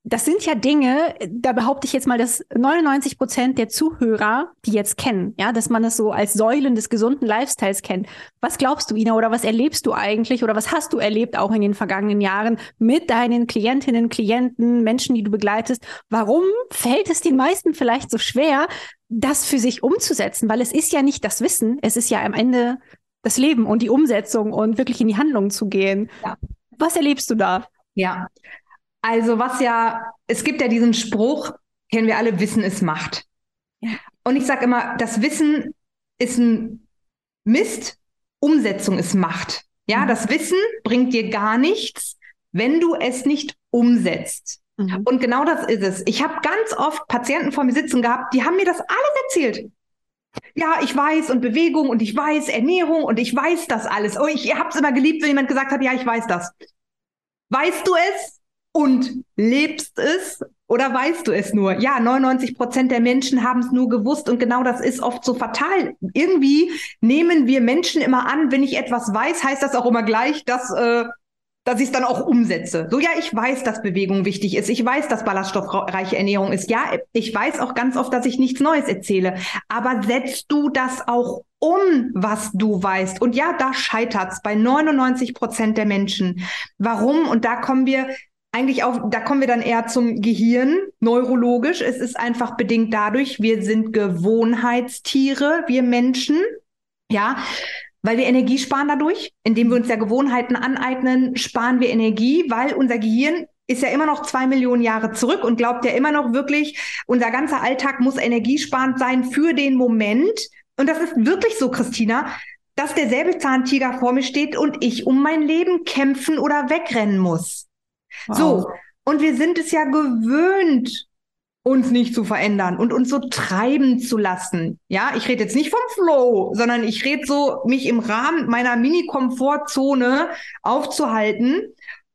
A: das sind ja Dinge, da behaupte ich jetzt mal, dass 99 Prozent der Zuhörer die jetzt kennen, ja, dass man das so als Säulen des gesunden Lifestyles kennt. Was glaubst du, Ina, oder was erlebst du eigentlich oder was hast du erlebt auch in den vergangenen Jahren mit deinen Klientinnen, Klienten, Menschen, die du begleitest? Warum fällt es den meisten vielleicht so schwer, das für sich umzusetzen? Weil es ist ja nicht das Wissen, es ist ja am Ende das Leben und die Umsetzung und wirklich in die Handlung zu gehen. Ja. Was erlebst du da?
B: Ja, also was ja, es gibt ja diesen Spruch, kennen wir alle, Wissen ist Macht. Und ich sage immer, das Wissen ist ein Mist, Umsetzung ist Macht. Ja, mhm. das Wissen bringt dir gar nichts, wenn du es nicht umsetzt. Mhm. Und genau das ist es. Ich habe ganz oft Patienten vor mir sitzen gehabt, die haben mir das alles erzählt. Ja, ich weiß und Bewegung und ich weiß Ernährung und ich weiß das alles. Oh, ich habe es immer geliebt, wenn jemand gesagt hat, ja, ich weiß das. Weißt du es und lebst es oder weißt du es nur? Ja, 99 Prozent der Menschen haben es nur gewusst und genau das ist oft so fatal. Irgendwie nehmen wir Menschen immer an, wenn ich etwas weiß, heißt das auch immer gleich, dass äh, dass ich es dann auch umsetze. So, ja, ich weiß, dass Bewegung wichtig ist. Ich weiß, dass ballaststoffreiche Ernährung ist. Ja, ich weiß auch ganz oft, dass ich nichts Neues erzähle. Aber setzt du das auch um, was du weißt? Und ja, da scheitert's bei 99 Prozent der Menschen. Warum? Und da kommen wir eigentlich auch, da kommen wir dann eher zum Gehirn, neurologisch. Es ist einfach bedingt dadurch, wir sind Gewohnheitstiere, wir Menschen. Ja, weil wir Energie sparen dadurch, indem wir uns ja Gewohnheiten aneignen, sparen wir Energie, weil unser Gehirn ist ja immer noch zwei Millionen Jahre zurück und glaubt ja immer noch wirklich, unser ganzer Alltag muss energiesparend sein für den Moment. Und das ist wirklich so, Christina, dass der Säbelzahntiger vor mir steht und ich um mein Leben kämpfen oder wegrennen muss. So. Und wir sind es ja gewöhnt, uns nicht zu verändern und uns so treiben zu lassen. Ja, ich rede jetzt nicht vom Flow, sondern ich rede so, mich im Rahmen meiner Mini-Komfortzone aufzuhalten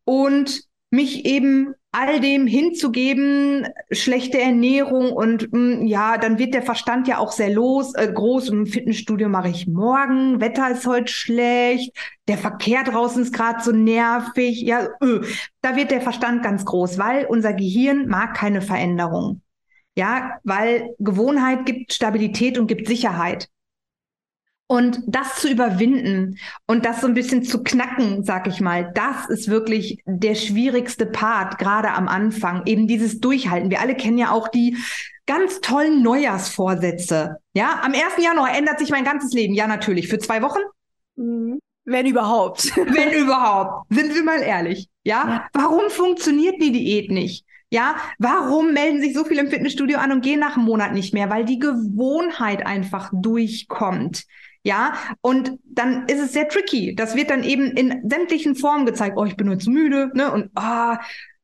B: und mich eben all dem hinzugeben, schlechte Ernährung und mh, hm, ja, dann wird der Verstand ja auch sehr los, äh, groß. Im Fitnessstudio mache ich morgen, Wetter ist heute schlecht, der Verkehr draußen ist gerade so nervig. Ja, öh. da wird der Verstand ganz groß, weil unser Gehirn mag keine Veränderung. Ja, weil Gewohnheit gibt Stabilität und gibt Sicherheit. Und das zu überwinden und das so ein bisschen zu knacken, sag ich mal, das ist wirklich der schwierigste Part, gerade am Anfang. Eben dieses Durchhalten. Wir alle kennen ja auch die ganz tollen Neujahrsvorsätze. Ja, am 1. Januar ändert sich mein ganzes Leben. Ja, natürlich. Für zwei Wochen?
A: Mhm. Wenn überhaupt.
B: Wenn überhaupt. Sind wir mal ehrlich. Ja? ja? Warum funktioniert die Diät nicht? Ja, warum melden sich so viele im Fitnessstudio an und gehen nach einem Monat nicht mehr? Weil die Gewohnheit einfach durchkommt. Ja, und dann ist es sehr tricky. Das wird dann eben in sämtlichen Formen gezeigt. Oh, ich bin jetzt müde, ne? Und oh,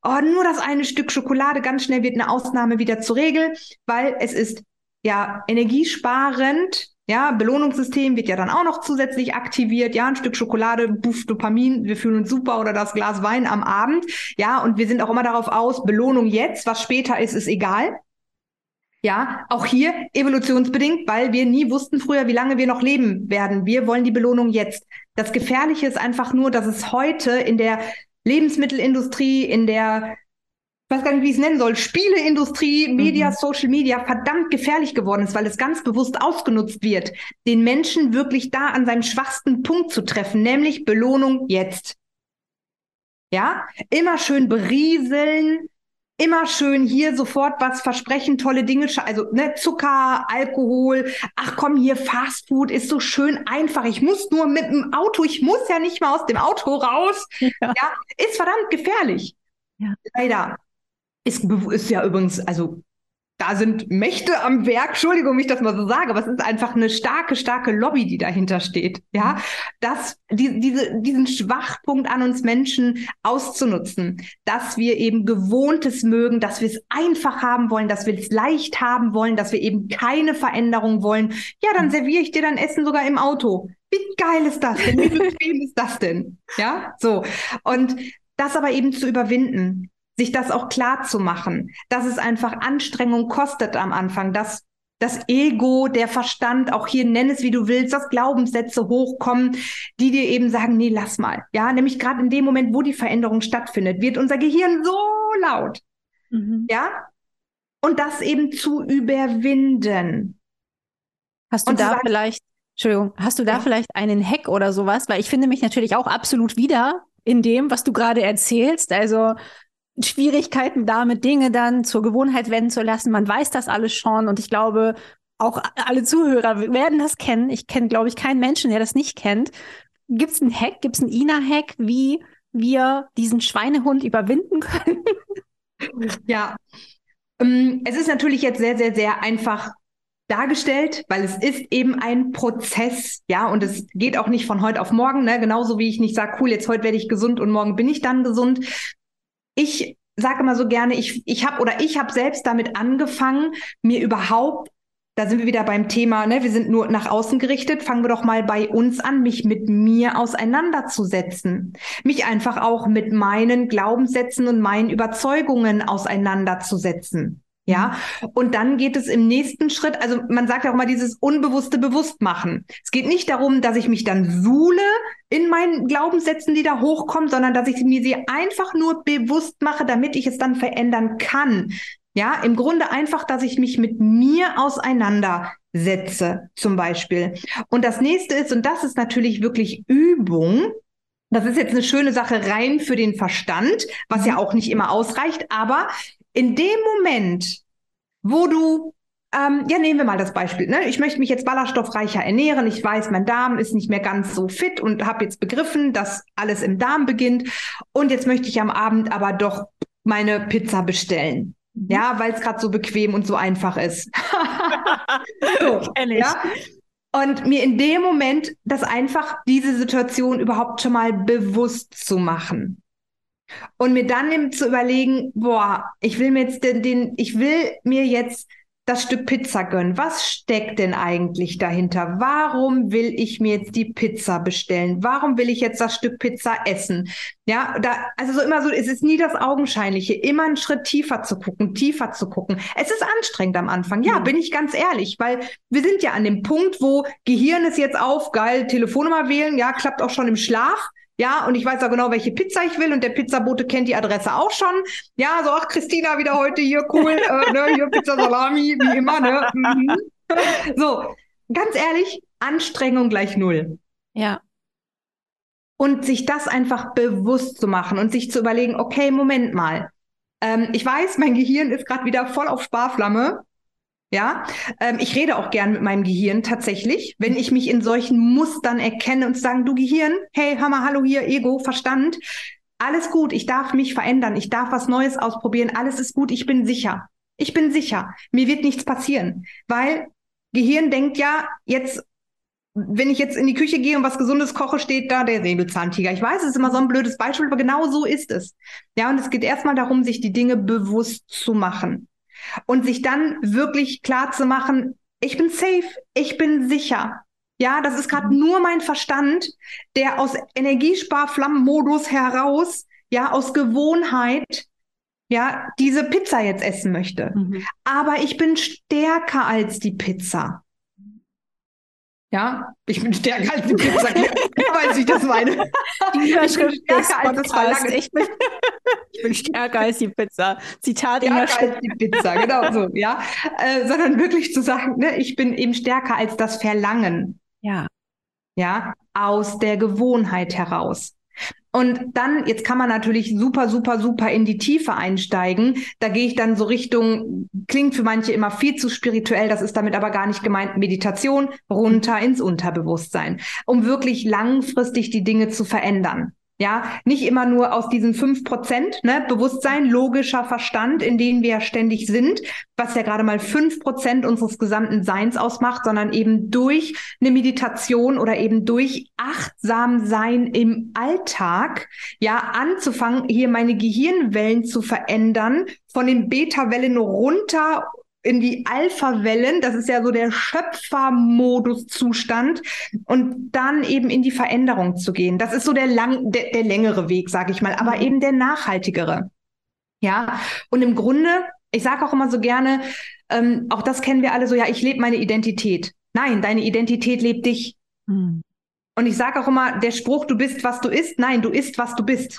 B: oh, nur das eine Stück Schokolade, ganz schnell wird eine Ausnahme wieder zur Regel, weil es ist ja energiesparend. Ja, Belohnungssystem wird ja dann auch noch zusätzlich aktiviert. Ja, ein Stück Schokolade, buff, Dopamin, wir fühlen uns super oder das Glas Wein am Abend. Ja, und wir sind auch immer darauf aus, Belohnung jetzt, was später ist, ist egal. Ja, auch hier evolutionsbedingt, weil wir nie wussten früher, wie lange wir noch leben werden. Wir wollen die Belohnung jetzt. Das Gefährliche ist einfach nur, dass es heute in der Lebensmittelindustrie, in der, ich weiß gar nicht, wie ich es nennen soll, Spieleindustrie, Media, mhm. Social Media verdammt gefährlich geworden ist, weil es ganz bewusst ausgenutzt wird, den Menschen wirklich da an seinem schwachsten Punkt zu treffen, nämlich Belohnung jetzt. Ja, immer schön berieseln, immer schön hier sofort was versprechen, tolle Dinge, also ne, Zucker, Alkohol, ach komm hier, Fastfood ist so schön einfach. Ich muss nur mit dem Auto, ich muss ja nicht mal aus dem Auto raus. Ja, ja ist verdammt gefährlich. Ja. Leider. Ist, ist ja übrigens, also da sind Mächte am Werk, Entschuldigung, wenn ich das mal so sage, aber es ist einfach eine starke, starke Lobby, die dahinter steht. Ja, das, die, diese, diesen Schwachpunkt an uns Menschen auszunutzen, dass wir eben Gewohntes mögen, dass wir es einfach haben wollen, dass wir es leicht haben wollen, dass wir eben keine Veränderung wollen. Ja, dann serviere ich dir dein Essen sogar im Auto. Wie geil ist das denn? Wie bequem ist das denn? Ja, so. Und das aber eben zu überwinden sich das auch klar zu machen, dass es einfach Anstrengung kostet am Anfang, dass das Ego, der Verstand, auch hier nenn es wie du willst, dass Glaubenssätze hochkommen, die dir eben sagen, nee, lass mal. Ja, nämlich gerade in dem Moment, wo die Veränderung stattfindet, wird unser Gehirn so laut. Mhm. Ja? Und das eben zu überwinden.
A: Hast du Und da sagen, vielleicht, Entschuldigung, hast du da ja. vielleicht einen Hack oder sowas? Weil ich finde mich natürlich auch absolut wieder in dem, was du gerade erzählst. Also Schwierigkeiten damit, Dinge dann zur Gewohnheit werden zu lassen. Man weiß das alles schon und ich glaube, auch alle Zuhörer werden das kennen. Ich kenne, glaube ich, keinen Menschen, der das nicht kennt. Gibt es einen Hack, gibt es einen Ina-Hack, wie wir diesen Schweinehund überwinden können?
B: Ja, ähm, es ist natürlich jetzt sehr, sehr, sehr einfach dargestellt, weil es ist eben ein Prozess, ja, und es geht auch nicht von heute auf morgen, ne? genauso wie ich nicht sage, cool, jetzt heute werde ich gesund und morgen bin ich dann gesund. Ich sage immer so gerne, ich, ich habe oder ich habe selbst damit angefangen, mir überhaupt da sind wir wieder beim Thema, ne? wir sind nur nach außen gerichtet. Fangen wir doch mal bei uns an, mich mit mir auseinanderzusetzen. Mich einfach auch mit meinen Glaubenssätzen und meinen Überzeugungen auseinanderzusetzen. Ja, und dann geht es im nächsten Schritt, also man sagt ja auch mal dieses unbewusste Bewusstmachen. Es geht nicht darum, dass ich mich dann suhle in meinen Glaubenssätzen, die da hochkommen, sondern dass ich mir sie einfach nur bewusst mache, damit ich es dann verändern kann. Ja, im Grunde einfach, dass ich mich mit mir auseinandersetze, zum Beispiel. Und das nächste ist, und das ist natürlich wirklich Übung, das ist jetzt eine schöne Sache rein für den Verstand, was ja mhm. auch nicht immer ausreicht, aber in dem Moment, wo du, ähm, ja, nehmen wir mal das Beispiel, ne? ich möchte mich jetzt ballaststoffreicher ernähren, ich weiß, mein Darm ist nicht mehr ganz so fit und habe jetzt begriffen, dass alles im Darm beginnt und jetzt möchte ich am Abend aber doch meine Pizza bestellen. Mhm. Ja, weil es gerade so bequem und so einfach ist. so, ja? Und mir in dem Moment das einfach diese Situation überhaupt schon mal bewusst zu machen. Und mir dann zu überlegen, boah, ich will mir jetzt den, den, ich will mir jetzt das Stück Pizza gönnen. Was steckt denn eigentlich dahinter? Warum will ich mir jetzt die Pizza bestellen? Warum will ich jetzt das Stück Pizza essen? Ja, da, also so immer so, es ist nie das Augenscheinliche, immer einen Schritt tiefer zu gucken, tiefer zu gucken. Es ist anstrengend am Anfang. Ja, mhm. bin ich ganz ehrlich, weil wir sind ja an dem Punkt, wo Gehirn ist jetzt auf, geil, Telefonnummer wählen, ja, klappt auch schon im Schlaf. Ja, und ich weiß auch genau, welche Pizza ich will und der Pizzabote kennt die Adresse auch schon. Ja, so, ach, Christina wieder heute hier, cool, äh, ne, hier Pizza Salami, wie immer, ne? Mhm. So, ganz ehrlich, Anstrengung gleich null.
A: Ja.
B: Und sich das einfach bewusst zu machen und sich zu überlegen, okay, Moment mal. Ähm, ich weiß, mein Gehirn ist gerade wieder voll auf Sparflamme. Ja, ähm, ich rede auch gern mit meinem Gehirn tatsächlich, wenn ich mich in solchen Mustern erkenne und sagen, du Gehirn, hey, mal, hallo hier, Ego, Verstand, alles gut, ich darf mich verändern, ich darf was Neues ausprobieren, alles ist gut, ich bin sicher. Ich bin sicher, mir wird nichts passieren, weil Gehirn denkt ja, jetzt wenn ich jetzt in die Küche gehe und was Gesundes koche, steht da der Säbelzahntiger. Ich weiß, es ist immer so ein blödes Beispiel, aber genau so ist es. Ja, und es geht erstmal darum, sich die Dinge bewusst zu machen und sich dann wirklich klar zu machen, ich bin safe, ich bin sicher. Ja, das ist gerade nur mein Verstand, der aus Energiesparflammenmodus heraus, ja, aus Gewohnheit, ja, diese Pizza jetzt essen möchte. Mhm. Aber ich bin stärker als die Pizza. Ja, ich bin stärker als die Pizza. weiß ich das meine.
A: Die Überschrift ich bin stärker als das Ich bin, ich bin stärker als die Pizza. Zitat
B: stärker als die Pizza, genau so, ja. Äh, sondern wirklich zu sagen, ne, ich bin eben stärker als das Verlangen.
A: Ja.
B: Ja, aus der Gewohnheit heraus. Und dann, jetzt kann man natürlich super, super, super in die Tiefe einsteigen. Da gehe ich dann so Richtung, klingt für manche immer viel zu spirituell, das ist damit aber gar nicht gemeint, Meditation runter ins Unterbewusstsein, um wirklich langfristig die Dinge zu verändern. Ja, nicht immer nur aus diesen fünf Prozent ne, Bewusstsein, logischer Verstand, in denen wir ja ständig sind, was ja gerade mal fünf Prozent unseres gesamten Seins ausmacht, sondern eben durch eine Meditation oder eben durch achtsam sein im Alltag, ja, anzufangen, hier meine Gehirnwellen zu verändern, von den Beta-Wellen runter in die Alpha-Wellen, das ist ja so der Schöpfermodus-Zustand, und dann eben in die Veränderung zu gehen. Das ist so der lang, der, der längere Weg, sage ich mal, aber mhm. eben der nachhaltigere. Ja, und im Grunde, ich sage auch immer so gerne, ähm, auch das kennen wir alle so, ja, ich lebe meine Identität. Nein, deine Identität lebt dich. Mhm. Und ich sage auch immer, der Spruch, du bist, was du isst, nein, du isst, was du bist.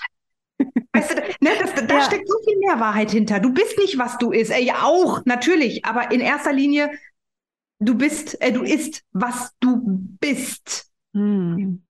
B: Weißt du, ne, das, da ja. steckt so viel mehr Wahrheit hinter. Du bist nicht, was du isst. Äh, ja, auch, natürlich. Aber in erster Linie, du bist, äh, du isst, was du bist. Hm.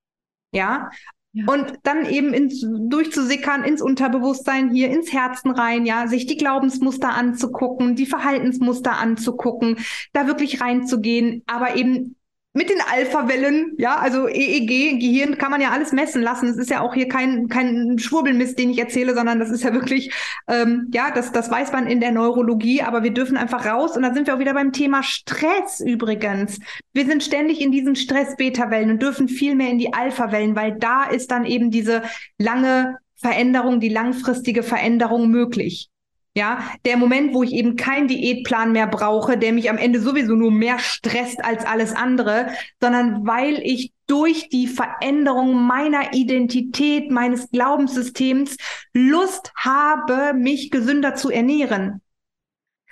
B: Ja? ja? Und dann eben ins, durchzusickern ins Unterbewusstsein hier, ins Herzen rein, ja, sich die Glaubensmuster anzugucken, die Verhaltensmuster anzugucken, da wirklich reinzugehen, aber eben mit den Alpha-Wellen, ja, also EEG, Gehirn kann man ja alles messen lassen. Es ist ja auch hier kein, kein Schwurbelmist, den ich erzähle, sondern das ist ja wirklich, ähm, ja, das, das weiß man in der Neurologie, aber wir dürfen einfach raus und da sind wir auch wieder beim Thema Stress übrigens. Wir sind ständig in diesen Stress-Beta-Wellen und dürfen viel mehr in die Alpha-Wellen, weil da ist dann eben diese lange Veränderung, die langfristige Veränderung möglich. Ja, der Moment, wo ich eben keinen Diätplan mehr brauche, der mich am Ende sowieso nur mehr stresst als alles andere, sondern weil ich durch die Veränderung meiner Identität, meines Glaubenssystems Lust habe, mich gesünder zu ernähren.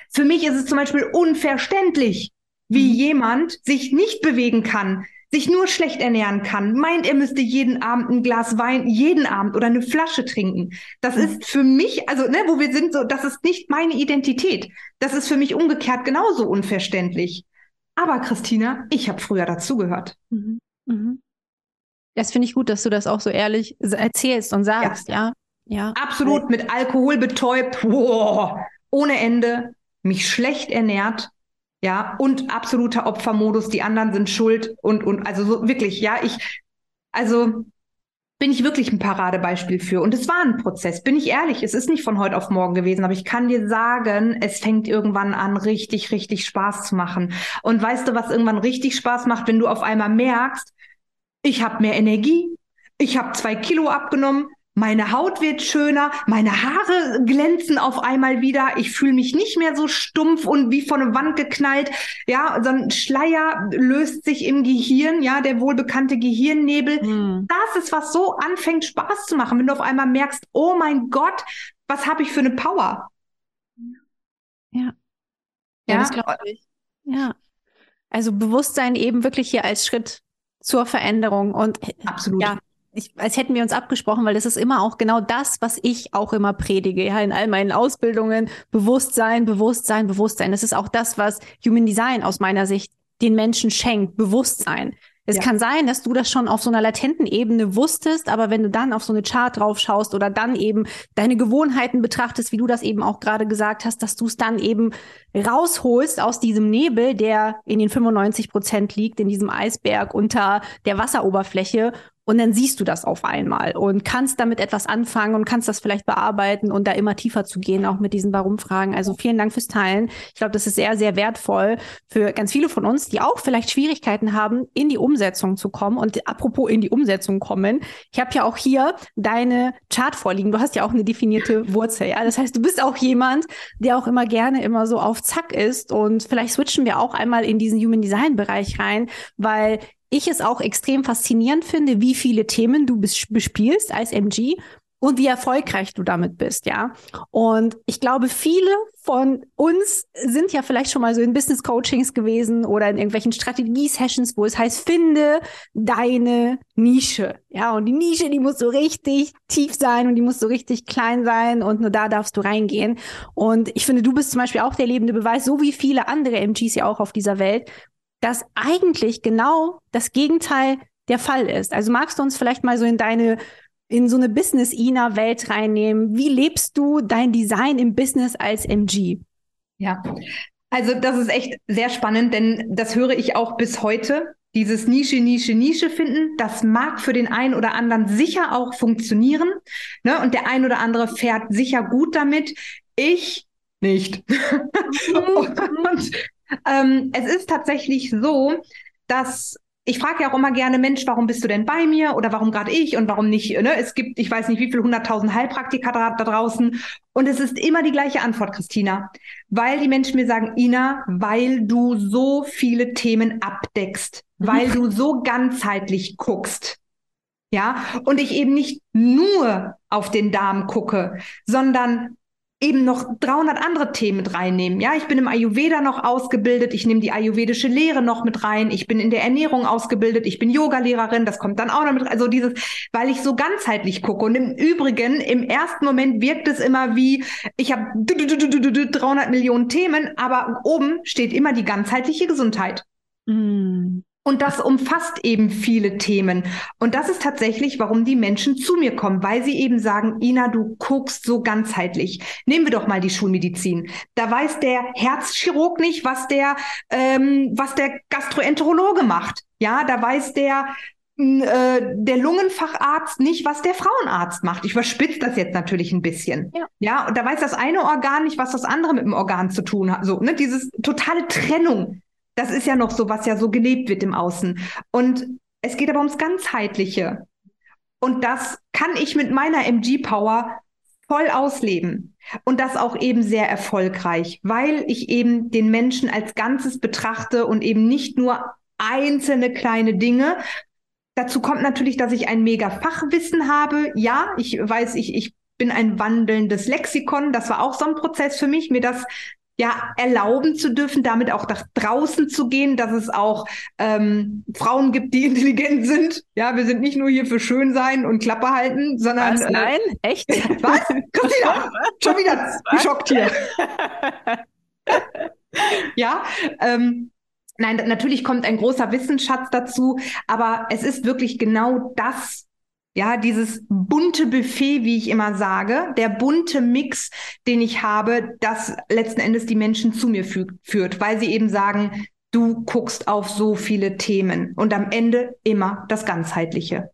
B: Für mich ist es zum Beispiel unverständlich, wie mhm. jemand sich nicht bewegen kann, sich nur schlecht ernähren kann, meint, er müsste jeden Abend ein Glas Wein, jeden Abend oder eine Flasche trinken. Das mhm. ist für mich, also ne, wo wir sind, so, das ist nicht meine Identität. Das ist für mich umgekehrt genauso unverständlich. Aber Christina, ich habe früher dazugehört. Mhm.
A: Mhm. Das finde ich gut, dass du das auch so ehrlich erzählst und sagst, ja.
B: Ja. ja. Absolut mit Alkohol betäubt, wow, ohne Ende, mich schlecht ernährt, ja, und absoluter Opfermodus, die anderen sind schuld und, und, also so wirklich, ja, ich, also bin ich wirklich ein Paradebeispiel für. Und es war ein Prozess, bin ich ehrlich, es ist nicht von heute auf morgen gewesen, aber ich kann dir sagen, es fängt irgendwann an, richtig, richtig Spaß zu machen. Und weißt du, was irgendwann richtig Spaß macht, wenn du auf einmal merkst, ich habe mehr Energie, ich habe zwei Kilo abgenommen, meine Haut wird schöner, meine Haare glänzen auf einmal wieder, ich fühle mich nicht mehr so stumpf und wie von der Wand geknallt. Ja, so ein Schleier löst sich im Gehirn, ja, der wohlbekannte Gehirnnebel. Hm. Das ist, was so anfängt Spaß zu machen, wenn du auf einmal merkst, oh mein Gott, was habe ich für eine Power?
A: Ja. Ja, ja das glaube ich. Ja. Also Bewusstsein eben wirklich hier als Schritt zur Veränderung und
B: absolut.
A: Ja, ich, als hätten wir uns abgesprochen, weil das ist immer auch genau das, was ich auch immer predige, ja, in all meinen Ausbildungen. Bewusstsein, Bewusstsein, Bewusstsein. Das ist auch das, was Human Design aus meiner Sicht den Menschen schenkt. Bewusstsein. Es ja. kann sein, dass du das schon auf so einer latenten Ebene wusstest, aber wenn du dann auf so eine Chart drauf schaust oder dann eben deine Gewohnheiten betrachtest, wie du das eben auch gerade gesagt hast, dass du es dann eben rausholst aus diesem Nebel, der in den 95 Prozent liegt, in diesem Eisberg unter der Wasseroberfläche und dann siehst du das auf einmal und kannst damit etwas anfangen und kannst das vielleicht bearbeiten und da immer tiefer zu gehen, auch mit diesen Warum-Fragen. Also vielen Dank fürs Teilen. Ich glaube, das ist sehr, sehr wertvoll für ganz viele von uns, die auch vielleicht Schwierigkeiten haben, in die Umsetzung zu kommen. Und apropos in die Umsetzung kommen, ich habe ja auch hier deine Chart vorliegen. Du hast ja auch eine definierte Wurzel. Ja, das heißt, du bist auch jemand, der auch immer gerne immer so auf Zack ist. Und vielleicht switchen wir auch einmal in diesen Human Design Bereich rein, weil ich es auch extrem faszinierend finde, wie viele Themen du bespielst als MG und wie erfolgreich du damit bist, ja. Und ich glaube, viele von uns sind ja vielleicht schon mal so in Business Coachings gewesen oder in irgendwelchen Strategie-Sessions, wo es heißt, finde deine Nische. Ja, und die Nische, die muss so richtig tief sein und die muss so richtig klein sein und nur da darfst du reingehen. Und ich finde, du bist zum Beispiel auch der lebende Beweis, so wie viele andere MGs ja auch auf dieser Welt, dass eigentlich genau das Gegenteil der Fall ist. Also magst du uns vielleicht mal so in deine in so eine Business-Ina-Welt reinnehmen? Wie lebst du dein Design im Business als MG?
B: Ja, also das ist echt sehr spannend, denn das höre ich auch bis heute. Dieses Nische, Nische, Nische finden, das mag für den einen oder anderen sicher auch funktionieren. Ne? Und der ein oder andere fährt sicher gut damit. Ich nicht. Mhm. und ähm, es ist tatsächlich so, dass ich frage ja auch immer gerne, Mensch, warum bist du denn bei mir oder warum gerade ich und warum nicht? Ne? Es gibt, ich weiß nicht, wie viele hunderttausend Heilpraktiker da, da draußen und es ist immer die gleiche Antwort, Christina, weil die Menschen mir sagen, Ina, weil du so viele Themen abdeckst, weil du so ganzheitlich guckst. Ja, und ich eben nicht nur auf den Darm gucke, sondern eben noch 300 andere Themen mit reinnehmen. Ja, ich bin im Ayurveda noch ausgebildet, ich nehme die ayurvedische Lehre noch mit rein, ich bin in der Ernährung ausgebildet, ich bin Yogalehrerin, das kommt dann auch noch mit, also dieses, weil ich so ganzheitlich gucke. Und im Übrigen, im ersten Moment wirkt es immer wie, ich habe 300 Millionen Themen, aber oben steht immer die ganzheitliche Gesundheit. Mm. Und das umfasst eben viele Themen. Und das ist tatsächlich, warum die Menschen zu mir kommen, weil sie eben sagen, Ina, du guckst so ganzheitlich. Nehmen wir doch mal die Schulmedizin. Da weiß der Herzchirurg nicht, was der, ähm, was der Gastroenterologe macht. Ja, da weiß der, äh, der Lungenfacharzt nicht, was der Frauenarzt macht. Ich überspitze das jetzt natürlich ein bisschen. Ja. ja, und da weiß das eine Organ nicht, was das andere mit dem Organ zu tun hat. So, ne, dieses totale Trennung. Das ist ja noch so, was ja so gelebt wird im Außen. Und es geht aber ums Ganzheitliche. Und das kann ich mit meiner MG-Power voll ausleben. Und das auch eben sehr erfolgreich, weil ich eben den Menschen als Ganzes betrachte und eben nicht nur einzelne kleine Dinge, Dazu kommt natürlich, dass ich ein mega Fachwissen habe. Ja, ich weiß, ich, ich bin ein wandelndes Lexikon. Das war auch so ein Prozess für mich, mir das ja erlauben zu dürfen, damit auch nach draußen zu gehen, dass es auch ähm, Frauen gibt, die intelligent sind. Ja, wir sind nicht nur hier für schön sein und Klappe halten, sondern
A: Was? Äh, nein, echt?
B: Was? Christina, schon wieder geschockt hier. ja, ähm, Nein, natürlich kommt ein großer Wissensschatz dazu, aber es ist wirklich genau das, ja, dieses bunte Buffet, wie ich immer sage, der bunte Mix, den ich habe, das letzten Endes die Menschen zu mir fü führt, weil sie eben sagen, du guckst auf so viele Themen und am Ende immer das Ganzheitliche.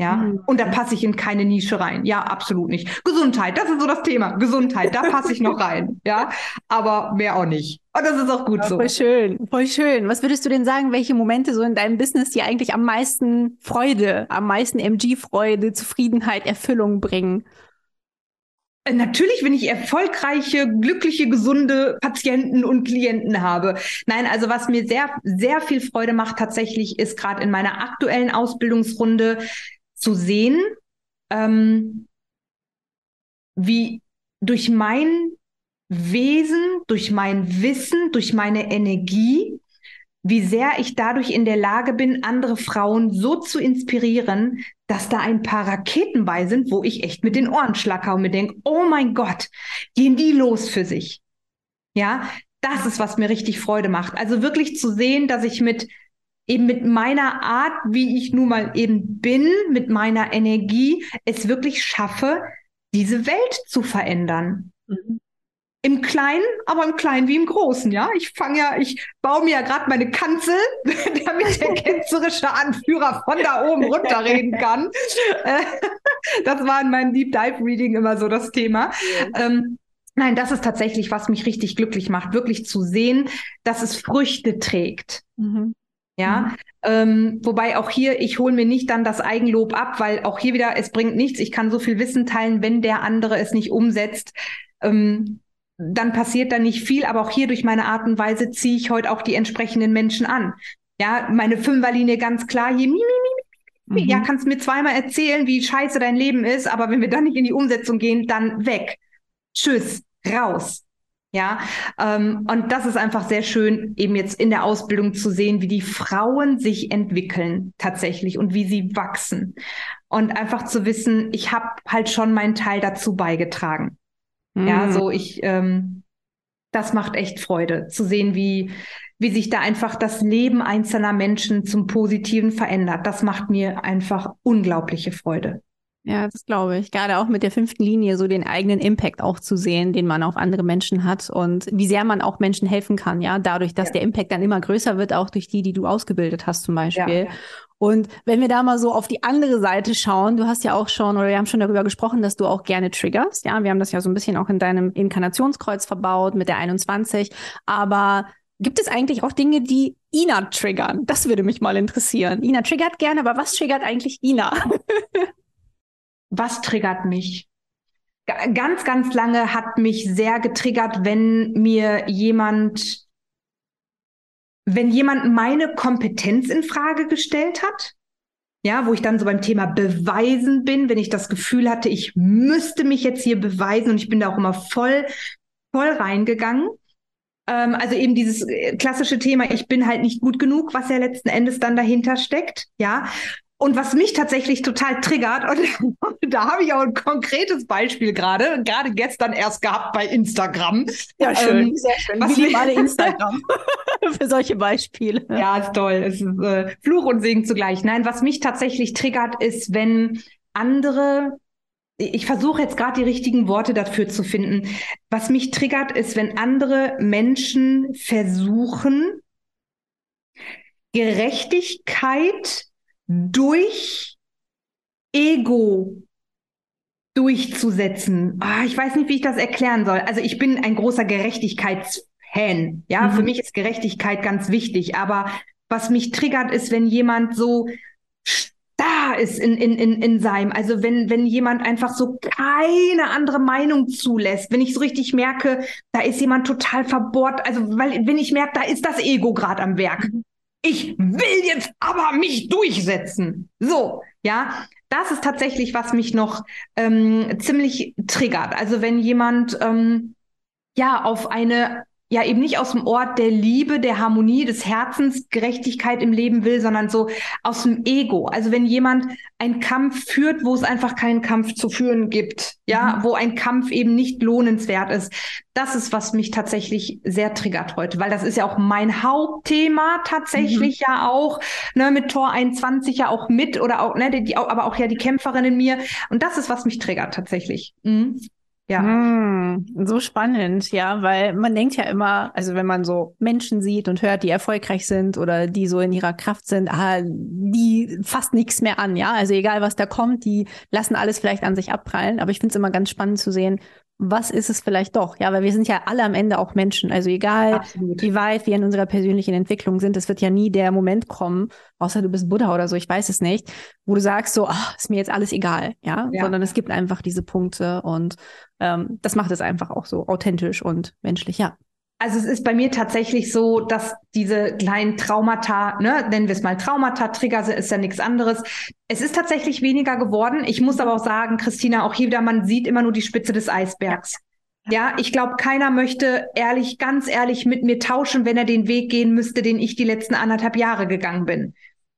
B: Ja, mhm. und da passe ich in keine Nische rein. Ja, absolut nicht. Gesundheit, das ist so das Thema. Gesundheit, da passe ich noch rein. Ja, aber mehr auch nicht. Und das ist auch gut ja, so.
A: Voll schön, voll schön. Was würdest du denn sagen, welche Momente so in deinem Business dir eigentlich am meisten Freude, am meisten MG-Freude, Zufriedenheit, Erfüllung bringen?
B: Äh, natürlich, wenn ich erfolgreiche, glückliche, gesunde Patienten und Klienten habe. Nein, also was mir sehr, sehr viel Freude macht tatsächlich, ist gerade in meiner aktuellen Ausbildungsrunde zu sehen, ähm, wie durch mein Wesen, durch mein Wissen, durch meine Energie, wie sehr ich dadurch in der Lage bin, andere Frauen so zu inspirieren, dass da ein paar Raketen bei sind, wo ich echt mit den Ohren schlacker und mir denke, oh mein Gott, gehen die los für sich. Ja, das ist, was mir richtig Freude macht. Also wirklich zu sehen, dass ich mit eben mit meiner Art, wie ich nun mal eben bin, mit meiner Energie, es wirklich schaffe, diese Welt zu verändern. Mhm. Im Kleinen, aber im Kleinen wie im Großen, ja. Ich fange ja, ich baue mir ja gerade meine Kanzel, damit der ketzerische Anführer von da oben runterreden kann. Äh, das war in meinem Deep Dive Reading immer so das Thema. Ja. Ähm, nein, das ist tatsächlich, was mich richtig glücklich macht, wirklich zu sehen, dass es Früchte trägt. Mhm. Ja, mhm. ähm, wobei auch hier, ich hole mir nicht dann das Eigenlob ab, weil auch hier wieder, es bringt nichts. Ich kann so viel Wissen teilen, wenn der andere es nicht umsetzt. Ähm, dann passiert da nicht viel, aber auch hier durch meine Art und Weise ziehe ich heute auch die entsprechenden Menschen an. Ja, meine Fünferlinie ganz klar hier, mi, mi, mi, mi. Mhm. ja, kannst mir zweimal erzählen, wie scheiße dein Leben ist, aber wenn wir dann nicht in die Umsetzung gehen, dann weg. Tschüss, raus. Ja, ähm, und das ist einfach sehr schön, eben jetzt in der Ausbildung zu sehen, wie die Frauen sich entwickeln tatsächlich und wie sie wachsen. Und einfach zu wissen, ich habe halt schon meinen Teil dazu beigetragen. Mhm. Ja, so ich, ähm, das macht echt Freude zu sehen, wie, wie sich da einfach das Leben einzelner Menschen zum Positiven verändert. Das macht mir einfach unglaubliche Freude.
A: Ja, das glaube ich. Gerade auch mit der fünften Linie so den eigenen Impact auch zu sehen, den man auf andere Menschen hat und wie sehr man auch Menschen helfen kann, ja, dadurch, dass ja. der Impact dann immer größer wird, auch durch die, die du ausgebildet hast zum Beispiel. Ja. Und wenn wir da mal so auf die andere Seite schauen, du hast ja auch schon, oder wir haben schon darüber gesprochen, dass du auch gerne triggerst. Ja, wir haben das ja so ein bisschen auch in deinem Inkarnationskreuz verbaut mit der 21. Aber gibt es eigentlich auch Dinge, die Ina triggern? Das würde mich mal interessieren. Ina triggert gerne, aber was triggert eigentlich Ina?
B: was triggert mich? Ganz, ganz lange hat mich sehr getriggert, wenn mir jemand, wenn jemand meine Kompetenz in Frage gestellt hat. Ja, wo ich dann so beim Thema Beweisen bin, wenn ich das Gefühl hatte, ich müsste mich jetzt hier beweisen und ich bin da auch immer voll, voll reingegangen. Ähm, also eben dieses äh, klassische Thema, ich bin halt nicht gut genug, was ja letzten Endes dann dahinter steckt. Ja, und was mich tatsächlich total triggert, und da habe ich auch ein konkretes Beispiel gerade, gerade gestern erst gehabt bei Instagram.
A: Ja, schön, ähm, sehr schön. Was Wir alle Instagram für solche Beispiele.
B: Ja, ist toll. Es ist äh, Fluch und Segen zugleich. Nein, was mich tatsächlich triggert, ist, wenn andere ich versuche jetzt gerade die richtigen Worte dafür zu finden. Was mich triggert, ist, wenn andere Menschen versuchen, Gerechtigkeit durch Ego durchzusetzen. Oh, ich weiß nicht, wie ich das erklären soll. Also ich bin ein großer Gerechtigkeitsfan. Ja, mhm. für mich ist Gerechtigkeit ganz wichtig. Aber was mich triggert, ist, wenn jemand so da ist in, in, in, in seinem, also wenn, wenn jemand einfach so keine andere Meinung zulässt, wenn ich so richtig merke, da ist jemand total verbohrt, also weil, wenn ich merke, da ist das Ego gerade am Werk. Mhm. Ich will jetzt aber mich durchsetzen. So, ja, das ist tatsächlich, was mich noch ähm, ziemlich triggert. Also wenn jemand ähm, ja auf eine ja eben nicht aus dem Ort der Liebe, der Harmonie, des Herzens, Gerechtigkeit im Leben will, sondern so aus dem Ego. Also wenn jemand einen Kampf führt, wo es einfach keinen Kampf zu führen gibt, ja, mhm. wo ein Kampf eben nicht lohnenswert ist. Das ist, was mich tatsächlich sehr triggert heute, weil das ist ja auch mein Hauptthema tatsächlich mhm. ja auch, ne, mit Tor 21 ja auch mit oder auch, ne, die, aber auch ja die Kämpferin in mir. Und das ist, was mich triggert tatsächlich. Mhm.
A: Ja. Hm, so spannend, ja, weil man denkt ja immer, also wenn man so Menschen sieht und hört, die erfolgreich sind oder die so in ihrer Kraft sind, ah, die fasst nichts mehr an, ja. Also egal was da kommt, die lassen alles vielleicht an sich abprallen. Aber ich finde es immer ganz spannend zu sehen, was ist es vielleicht doch? Ja, weil wir sind ja alle am Ende auch Menschen. Also egal, Absolut. wie weit wir in unserer persönlichen Entwicklung sind, es wird ja nie der Moment kommen, außer du bist Buddha oder so, ich weiß es nicht, wo du sagst so, ach, ist mir jetzt alles egal, ja? ja. Sondern es gibt einfach diese Punkte und ähm, das macht es einfach auch so authentisch und menschlich, ja.
B: Also es ist bei mir tatsächlich so, dass diese kleinen Traumata, ne, nennen wir es mal Traumata, Trigger ist ja nichts anderes. Es ist tatsächlich weniger geworden. Ich muss aber auch sagen, Christina, auch hier wieder, man sieht immer nur die Spitze des Eisbergs. Ja, ich glaube, keiner möchte ehrlich, ganz ehrlich mit mir tauschen, wenn er den Weg gehen müsste, den ich die letzten anderthalb Jahre gegangen bin.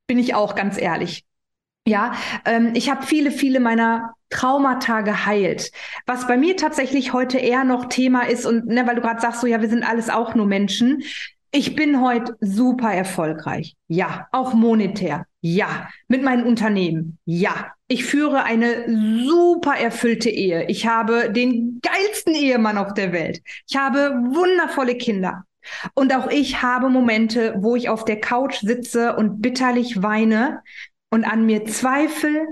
B: Bin ich auch ganz ehrlich. Ja, ähm, ich habe viele, viele meiner Traumata geheilt. Was bei mir tatsächlich heute eher noch Thema ist und ne, weil du gerade sagst, so ja, wir sind alles auch nur Menschen. Ich bin heute super erfolgreich. Ja, auch monetär. Ja, mit meinen Unternehmen. Ja, ich führe eine super erfüllte Ehe. Ich habe den geilsten Ehemann auf der Welt. Ich habe wundervolle Kinder. Und auch ich habe Momente, wo ich auf der Couch sitze und bitterlich weine und an mir zweifle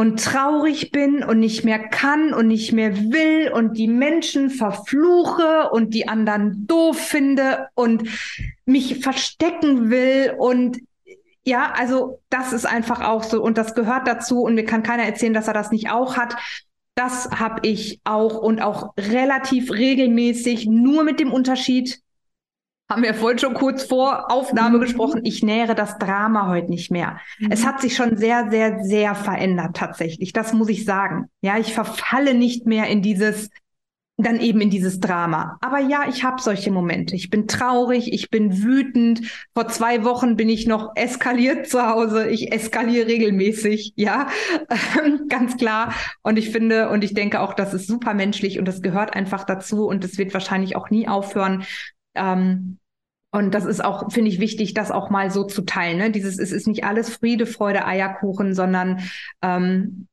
B: und traurig bin und nicht mehr kann und nicht mehr will und die Menschen verfluche und die anderen doof finde und mich verstecken will und ja, also das ist einfach auch so und das gehört dazu und mir kann keiner erzählen, dass er das nicht auch hat. Das habe ich auch und auch relativ regelmäßig, nur mit dem Unterschied, haben wir vorhin schon kurz vor Aufnahme mhm. gesprochen, ich nähere das Drama heute nicht mehr. Mhm. Es hat sich schon sehr, sehr, sehr verändert tatsächlich. Das muss ich sagen. Ja, ich verfalle nicht mehr in dieses, dann eben in dieses Drama. Aber ja, ich habe solche Momente. Ich bin traurig, ich bin wütend. Vor zwei Wochen bin ich noch eskaliert zu Hause. Ich eskaliere regelmäßig, ja, ganz klar. Und ich finde und ich denke auch, das ist super menschlich und das gehört einfach dazu und es wird wahrscheinlich auch nie aufhören. Ähm, und das ist auch, finde ich, wichtig, das auch mal so zu teilen. Ne? Dieses, es ist nicht alles Friede, Freude, Eierkuchen, sondern ähm,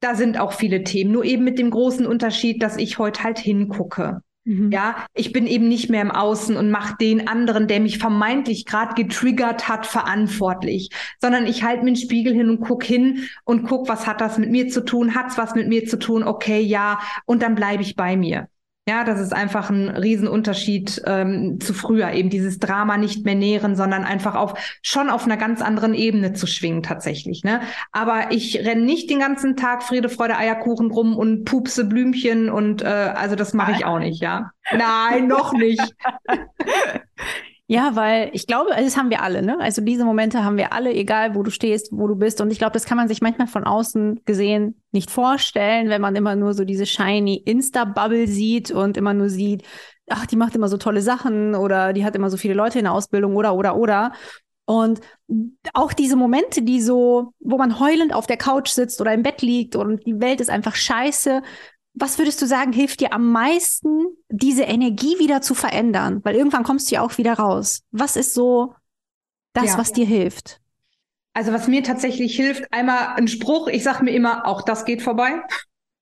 B: da sind auch viele Themen. Nur eben mit dem großen Unterschied, dass ich heute halt hingucke. Mhm. Ja, ich bin eben nicht mehr im Außen und mache den anderen, der mich vermeintlich gerade getriggert hat, verantwortlich, sondern ich halte mir den Spiegel hin und guck hin und guck, was hat das mit mir zu tun? Hat's was mit mir zu tun? Okay, ja, und dann bleibe ich bei mir. Ja, das ist einfach ein Riesenunterschied ähm, zu früher, eben dieses Drama nicht mehr nähren, sondern einfach auf schon auf einer ganz anderen Ebene zu schwingen tatsächlich. Ne? Aber ich renne nicht den ganzen Tag Friede, Freude, Eierkuchen rum und pupse Blümchen und äh, also das mache ich auch nicht, ja. Nein, noch nicht.
A: Ja, weil ich glaube, das haben wir alle, ne? Also diese Momente haben wir alle, egal wo du stehst, wo du bist. Und ich glaube, das kann man sich manchmal von außen gesehen nicht vorstellen, wenn man immer nur so diese shiny Insta-Bubble sieht und immer nur sieht, ach, die macht immer so tolle Sachen oder die hat immer so viele Leute in der Ausbildung oder, oder, oder. Und auch diese Momente, die so, wo man heulend auf der Couch sitzt oder im Bett liegt und die Welt ist einfach scheiße, was würdest du sagen, hilft dir am meisten, diese Energie wieder zu verändern? Weil irgendwann kommst du ja auch wieder raus. Was ist so das, ja. was dir hilft?
B: Also was mir tatsächlich hilft, einmal ein Spruch, ich sage mir immer, auch das geht vorbei.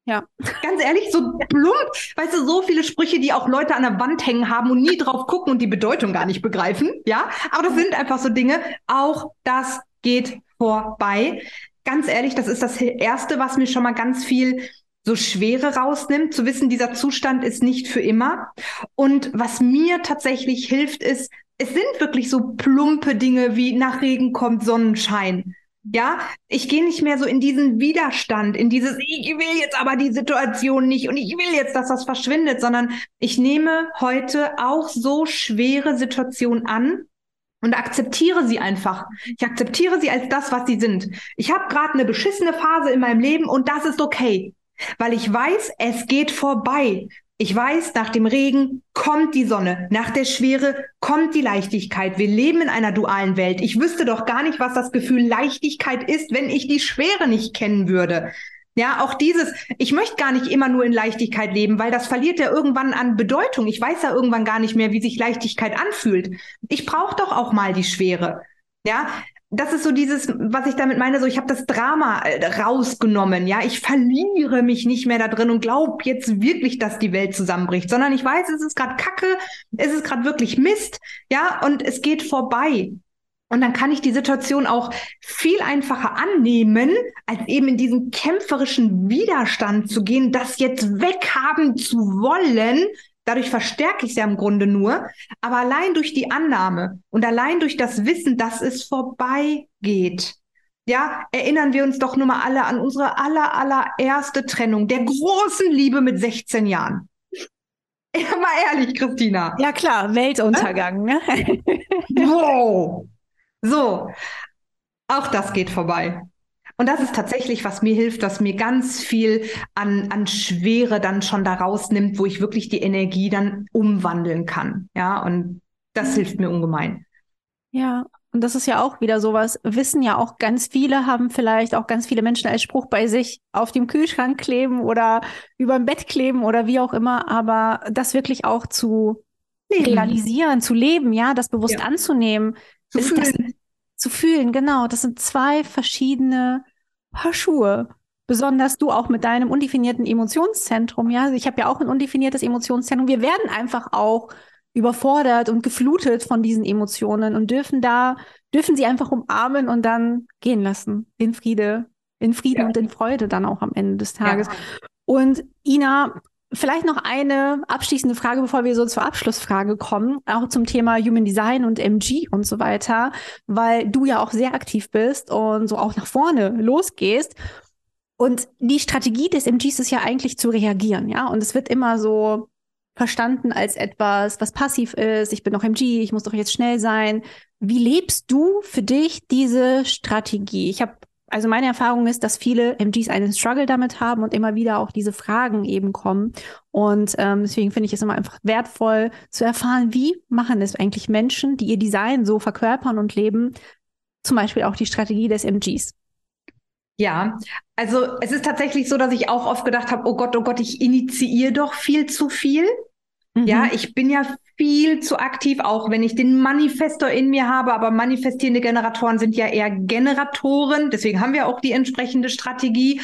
A: Ja.
B: Ganz ehrlich, so plump, weißt du, so viele Sprüche, die auch Leute an der Wand hängen haben und nie drauf gucken und die Bedeutung gar nicht begreifen, ja. Aber das sind einfach so Dinge. Auch das geht vorbei. Ganz ehrlich, das ist das Erste, was mir schon mal ganz viel so Schwere rausnimmt, zu wissen, dieser Zustand ist nicht für immer. Und was mir tatsächlich hilft, ist, es sind wirklich so plumpe Dinge wie nach Regen kommt Sonnenschein. Ja, ich gehe nicht mehr so in diesen Widerstand, in dieses, ich will jetzt aber die Situation nicht und ich will jetzt, dass das verschwindet, sondern ich nehme heute auch so schwere Situationen an und akzeptiere sie einfach. Ich akzeptiere sie als das, was sie sind. Ich habe gerade eine beschissene Phase in meinem Leben und das ist okay, weil ich weiß, es geht vorbei. Ich weiß, nach dem Regen kommt die Sonne, nach der Schwere kommt die Leichtigkeit. Wir leben in einer dualen Welt. Ich wüsste doch gar nicht, was das Gefühl Leichtigkeit ist, wenn ich die Schwere nicht kennen würde. Ja, auch dieses, ich möchte gar nicht immer nur in Leichtigkeit leben, weil das verliert ja irgendwann an Bedeutung. Ich weiß ja irgendwann gar nicht mehr, wie sich Leichtigkeit anfühlt. Ich brauche doch auch mal die Schwere. Ja, das ist so dieses, was ich damit meine, so ich habe das Drama äh, rausgenommen, ja, ich verliere mich nicht mehr da drin und glaube jetzt wirklich, dass die Welt zusammenbricht, sondern ich weiß, es ist gerade Kacke, es ist gerade wirklich Mist, ja, und es geht vorbei. Und dann kann ich die Situation auch viel einfacher annehmen, als eben in diesen kämpferischen Widerstand zu gehen, das jetzt weghaben zu wollen, Dadurch verstärke ich es ja im Grunde nur. Aber allein durch die Annahme und allein durch das Wissen, dass es vorbeigeht, ja, erinnern wir uns doch nur mal alle an unsere aller, allererste Trennung, der großen Liebe mit 16 Jahren. Ja, mal ehrlich, Christina.
A: Ja, klar, Weltuntergang, ne?
B: wow. So, auch das geht vorbei. Und das ist tatsächlich, was mir hilft, was mir ganz viel an, an Schwere dann schon da rausnimmt, wo ich wirklich die Energie dann umwandeln kann. Ja, und das hilft mir ungemein.
A: Ja, und das ist ja auch wieder sowas, wissen ja auch ganz viele, haben vielleicht auch ganz viele Menschen als Spruch bei sich auf dem Kühlschrank kleben oder über dem Bett kleben oder wie auch immer, aber das wirklich auch zu leben. realisieren, zu leben, ja, das bewusst ja. anzunehmen, zu fühlen. Das, zu fühlen, genau. Das sind zwei verschiedene Paar Schuhe. Besonders du auch mit deinem undefinierten Emotionszentrum, ja. Ich habe ja auch ein undefiniertes Emotionszentrum. Wir werden einfach auch überfordert und geflutet von diesen Emotionen und dürfen da, dürfen sie einfach umarmen und dann gehen lassen. In Friede, in Frieden ja. und in Freude dann auch am Ende des Tages. Ja. Und Ina, Vielleicht noch eine abschließende Frage, bevor wir so zur Abschlussfrage kommen, auch zum Thema Human Design und MG und so weiter, weil du ja auch sehr aktiv bist und so auch nach vorne losgehst. Und die Strategie des MGs ist ja eigentlich zu reagieren, ja. Und es wird immer so verstanden als etwas, was passiv ist. Ich bin doch MG, ich muss doch jetzt schnell sein. Wie lebst du für dich diese Strategie? Ich habe also meine Erfahrung ist, dass viele MGs einen Struggle damit haben und immer wieder auch diese Fragen eben kommen. Und ähm, deswegen finde ich es immer einfach wertvoll zu erfahren, wie machen es eigentlich Menschen, die ihr Design so verkörpern und leben, zum Beispiel auch die Strategie des MGs.
B: Ja, also es ist tatsächlich so, dass ich auch oft gedacht habe, oh Gott, oh Gott, ich initiiere doch viel zu viel. Mhm. Ja, ich bin ja viel zu aktiv, auch wenn ich den Manifestor in mir habe, aber manifestierende Generatoren sind ja eher Generatoren, deswegen haben wir auch die entsprechende Strategie.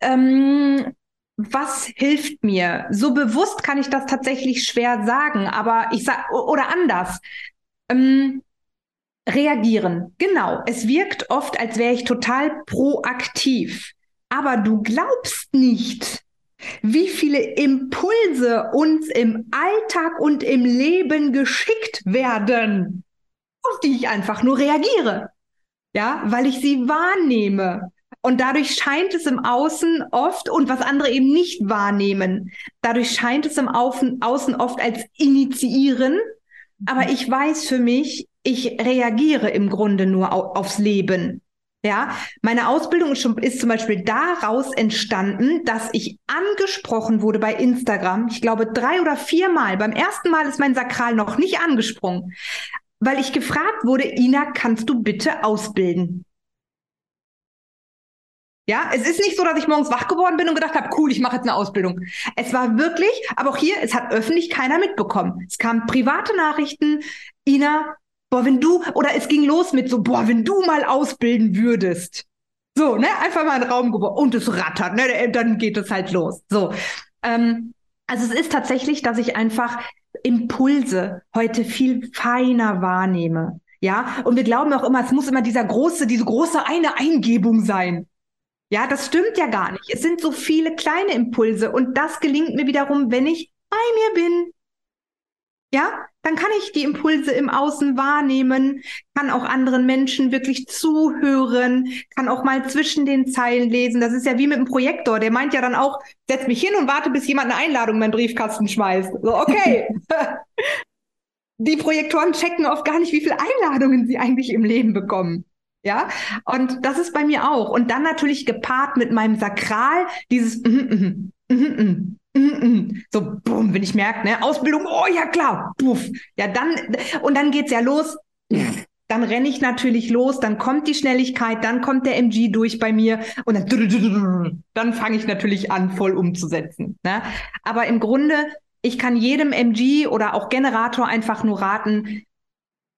B: Ähm, was hilft mir? So bewusst kann ich das tatsächlich schwer sagen, aber ich sag, oder anders. Ähm, reagieren. Genau. Es wirkt oft, als wäre ich total proaktiv. Aber du glaubst nicht, wie viele Impulse uns im Alltag und im Leben geschickt werden, auf die ich einfach nur reagiere. Ja, weil ich sie wahrnehme. Und dadurch scheint es im Außen oft, und was andere eben nicht wahrnehmen, dadurch scheint es im Außen, oft als initiieren. Aber ich weiß für mich, ich reagiere im Grunde nur aufs Leben. Ja, meine Ausbildung ist, schon, ist zum Beispiel daraus entstanden, dass ich angesprochen wurde bei Instagram. Ich glaube drei oder viermal. Beim ersten Mal ist mein Sakral noch nicht angesprungen, weil ich gefragt wurde, Ina, kannst du bitte ausbilden? Ja, es ist nicht so, dass ich morgens wach geworden bin und gedacht habe, cool, ich mache jetzt eine Ausbildung. Es war wirklich, aber auch hier, es hat öffentlich keiner mitbekommen. Es kamen private Nachrichten, Ina, boah, wenn du, oder es ging los mit so, boah, wenn du mal ausbilden würdest. So, ne? Einfach mal einen Raum geworfen und es rattert, ne? Dann geht es halt los. So. Ähm, also es ist tatsächlich, dass ich einfach Impulse heute viel feiner wahrnehme. Ja, und wir glauben auch immer, es muss immer dieser große, diese große eine Eingebung sein. Ja, das stimmt ja gar nicht. Es sind so viele kleine Impulse und das gelingt mir wiederum, wenn ich bei mir bin. Ja, dann kann ich die Impulse im Außen wahrnehmen, kann auch anderen Menschen wirklich zuhören, kann auch mal zwischen den Zeilen lesen. Das ist ja wie mit einem Projektor. Der meint ja dann auch, setz mich hin und warte, bis jemand eine Einladung in meinen Briefkasten schmeißt. So, okay. die Projektoren checken oft gar nicht, wie viele Einladungen sie eigentlich im Leben bekommen. Ja, und das ist bei mir auch. Und dann natürlich gepaart mit meinem Sakral, dieses mm, mm, mm, mm. So, boom, wenn ich merke, ne, Ausbildung, oh ja klar, puff. Ja, dann, und dann geht's ja los. Dann renne ich natürlich los, dann kommt die Schnelligkeit, dann kommt der MG durch bei mir und dann, dann fange ich natürlich an, voll umzusetzen. Ne? Aber im Grunde, ich kann jedem MG oder auch Generator einfach nur raten,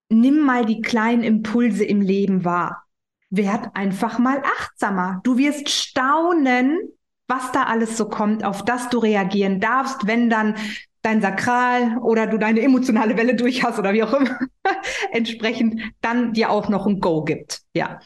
B: nimm mal die kleinen Impulse im Leben wahr. Werd einfach mal achtsamer. Du wirst staunen, was da alles so kommt, auf das du reagieren darfst, wenn dann dein Sakral oder du deine emotionale Welle durch hast oder wie auch immer, entsprechend dann dir auch noch ein Go gibt. Ja.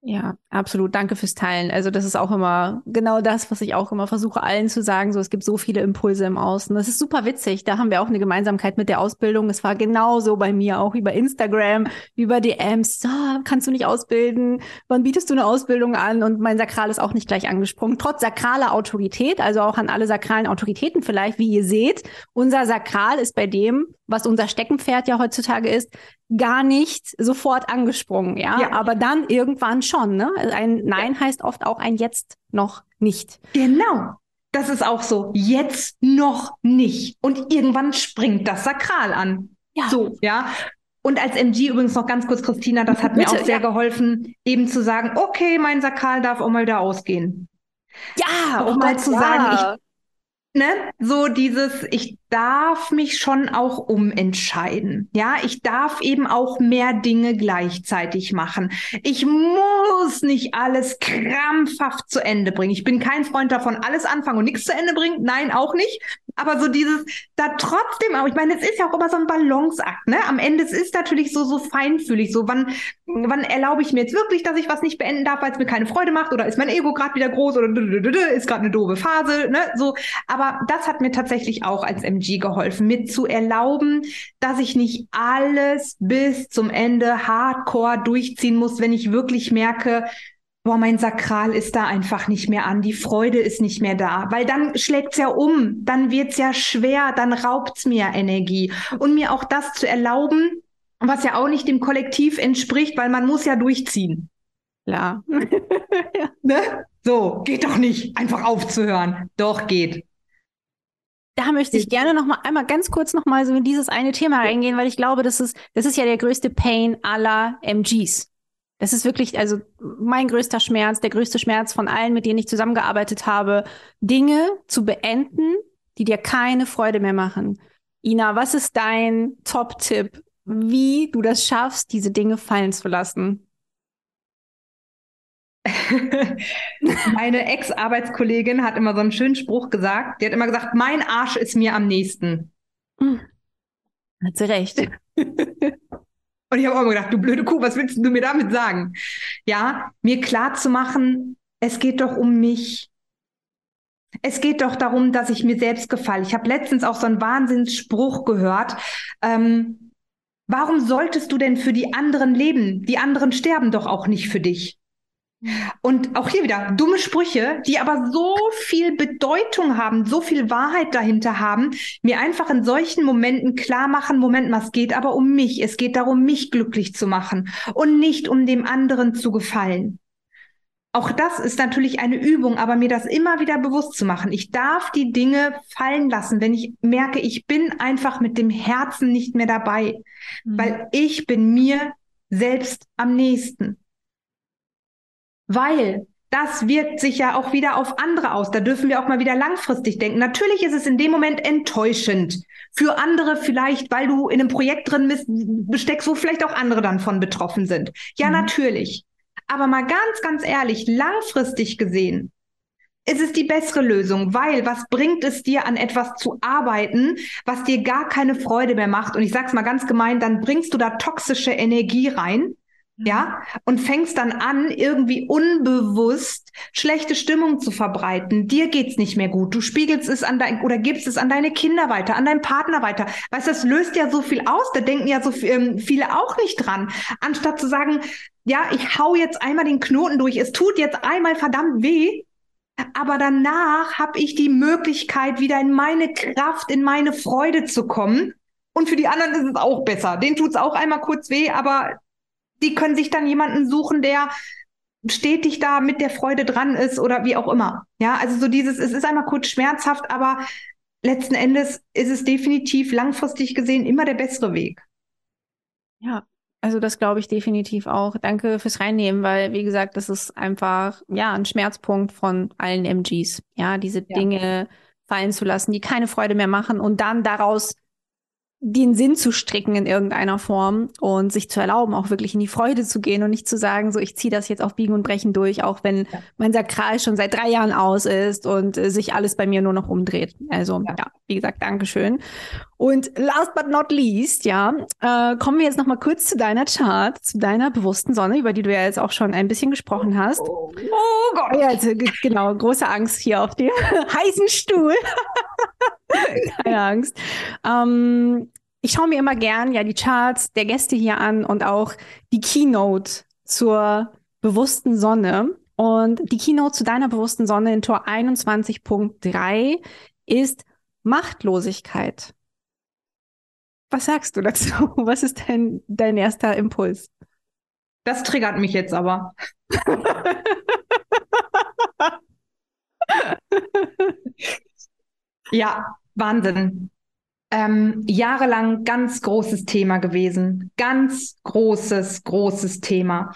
A: Ja, absolut. Danke fürs Teilen. Also das ist auch immer genau das, was ich auch immer versuche, allen zu sagen. So, es gibt so viele Impulse im Außen. Das ist super witzig. Da haben wir auch eine Gemeinsamkeit mit der Ausbildung. Es war genauso bei mir auch über Instagram, über DMs. So, kannst du nicht ausbilden? Wann bietest du eine Ausbildung an? Und mein Sakral ist auch nicht gleich angesprungen. Trotz sakraler Autorität, also auch an alle sakralen Autoritäten vielleicht, wie ihr seht. Unser Sakral ist bei dem, was unser Steckenpferd ja heutzutage ist, gar nicht sofort angesprungen, ja? ja. Aber dann irgendwann schon, ne? Ein Nein ja. heißt oft auch ein Jetzt noch nicht.
B: Genau. Das ist auch so. Jetzt noch nicht. Und irgendwann springt das Sakral an. Ja. So, ja. Und als MG übrigens noch ganz kurz, Christina, das hat Bitte, mir auch sehr ja. geholfen, eben zu sagen, okay, mein Sakral darf auch mal da ausgehen.
A: Ja,
B: auch mal zu ja. sagen, ich Ne? So dieses, ich darf mich schon auch umentscheiden. Ja, ich darf eben auch mehr Dinge gleichzeitig machen. Ich muss nicht alles krampfhaft zu Ende bringen. Ich bin kein Freund davon, alles anfangen und nichts zu Ende bringen. Nein, auch nicht. Aber so dieses, da trotzdem auch, ich meine, es ist ja auch immer so ein Balanceakt, ne? Am Ende, es ist natürlich so, so feinfühlig, so wann, wann erlaube ich mir jetzt wirklich, dass ich was nicht beenden darf, weil es mir keine Freude macht oder ist mein Ego gerade wieder groß oder ist gerade eine doofe Phase, ne? So, aber das hat mir tatsächlich auch als MG geholfen, mir zu erlauben, dass ich nicht alles bis zum Ende hardcore durchziehen muss, wenn ich wirklich merke, boah, mein Sakral ist da einfach nicht mehr an, die Freude ist nicht mehr da, weil dann schlägt's ja um, dann wird's ja schwer, dann raubt's mir Energie und mir auch das zu erlauben, was ja auch nicht dem Kollektiv entspricht, weil man muss ja durchziehen.
A: Ja.
B: ja. Ne? So, geht doch nicht, einfach aufzuhören. Doch, geht.
A: Da möchte ich gerne noch mal einmal ganz kurz noch mal so in dieses eine Thema reingehen, weil ich glaube, das ist, das ist ja der größte Pain aller MGs. Das ist wirklich, also mein größter Schmerz, der größte Schmerz von allen, mit denen ich zusammengearbeitet habe, Dinge zu beenden, die dir keine Freude mehr machen. Ina, was ist dein Top-Tipp, wie du das schaffst, diese Dinge fallen zu lassen?
B: Meine Ex-Arbeitskollegin hat immer so einen schönen Spruch gesagt. Die hat immer gesagt, mein Arsch ist mir am nächsten.
A: Hm. Hat sie recht.
B: Und ich habe auch immer gedacht, du blöde Kuh, was willst du mir damit sagen? Ja, mir klar zu machen, es geht doch um mich. Es geht doch darum, dass ich mir selbst gefalle. Ich habe letztens auch so einen Wahnsinnsspruch gehört. Ähm, warum solltest du denn für die anderen leben? Die anderen sterben doch auch nicht für dich. Und auch hier wieder dumme Sprüche, die aber so viel Bedeutung haben, so viel Wahrheit dahinter haben, mir einfach in solchen Momenten klar machen, Moment mal, es geht aber um mich. Es geht darum, mich glücklich zu machen und nicht um dem anderen zu gefallen. Auch das ist natürlich eine Übung, aber mir das immer wieder bewusst zu machen. Ich darf die Dinge fallen lassen, wenn ich merke, ich bin einfach mit dem Herzen nicht mehr dabei, mhm. weil ich bin mir selbst am nächsten weil das wirkt sich ja auch wieder auf andere aus. Da dürfen wir auch mal wieder langfristig denken. Natürlich ist es in dem Moment enttäuschend. Für andere vielleicht, weil du in einem Projekt drin bist, besteckst, wo vielleicht auch andere dann von betroffen sind. Ja, mhm. natürlich. Aber mal ganz, ganz ehrlich, langfristig gesehen, ist es die bessere Lösung, weil was bringt es dir, an etwas zu arbeiten, was dir gar keine Freude mehr macht? Und ich sag's mal ganz gemein, dann bringst du da toxische Energie rein, ja, mhm. und fängst dann an, irgendwie unbewusst schlechte Stimmung zu verbreiten. Dir geht's nicht mehr gut. Du spiegelst es an dein oder gibst es an deine Kinder weiter, an deinen Partner weiter. Weißt du, das löst ja so viel aus. Da denken ja so ähm, viele auch nicht dran. Anstatt zu sagen, ja, ich hau jetzt einmal den Knoten durch. Es tut jetzt einmal verdammt weh aber danach habe ich die Möglichkeit, wieder in meine Kraft, in meine Freude zu kommen. Und für die anderen ist es auch besser. Denen tut es auch einmal kurz weh, aber die können sich dann jemanden suchen, der stetig da mit der Freude dran ist oder wie auch immer. Ja, also so dieses, es ist einmal kurz schmerzhaft, aber letzten Endes ist es definitiv langfristig gesehen immer der bessere Weg.
A: Ja, also das glaube ich definitiv auch. Danke fürs Reinnehmen, weil wie gesagt, das ist einfach ja ein Schmerzpunkt von allen MGs. Ja, diese ja. Dinge fallen zu lassen, die keine Freude mehr machen und dann daraus den Sinn zu stricken in irgendeiner Form und sich zu erlauben, auch wirklich in die Freude zu gehen und nicht zu sagen, so ich ziehe das jetzt auf Biegen und Brechen durch, auch wenn ja. mein Sakral schon seit drei Jahren aus ist und äh, sich alles bei mir nur noch umdreht. Also ja, ja wie gesagt, Dankeschön. Und last but not least, ja, äh, kommen wir jetzt noch mal kurz zu deiner Chart, zu deiner bewussten Sonne, über die du ja jetzt auch schon ein bisschen gesprochen hast. Oh, oh Gott. Ja, also, genau, große Angst hier auf dem heißen Stuhl. Keine Angst. Ähm, ich schaue mir immer gern ja die Charts der Gäste hier an und auch die Keynote zur bewussten Sonne. Und die Keynote zu deiner bewussten Sonne in Tor 21.3 ist Machtlosigkeit. Was sagst du dazu? Was ist dein, dein erster Impuls?
B: Das triggert mich jetzt aber. ja, Wahnsinn. Ähm, jahrelang ganz großes Thema gewesen. Ganz großes, großes Thema.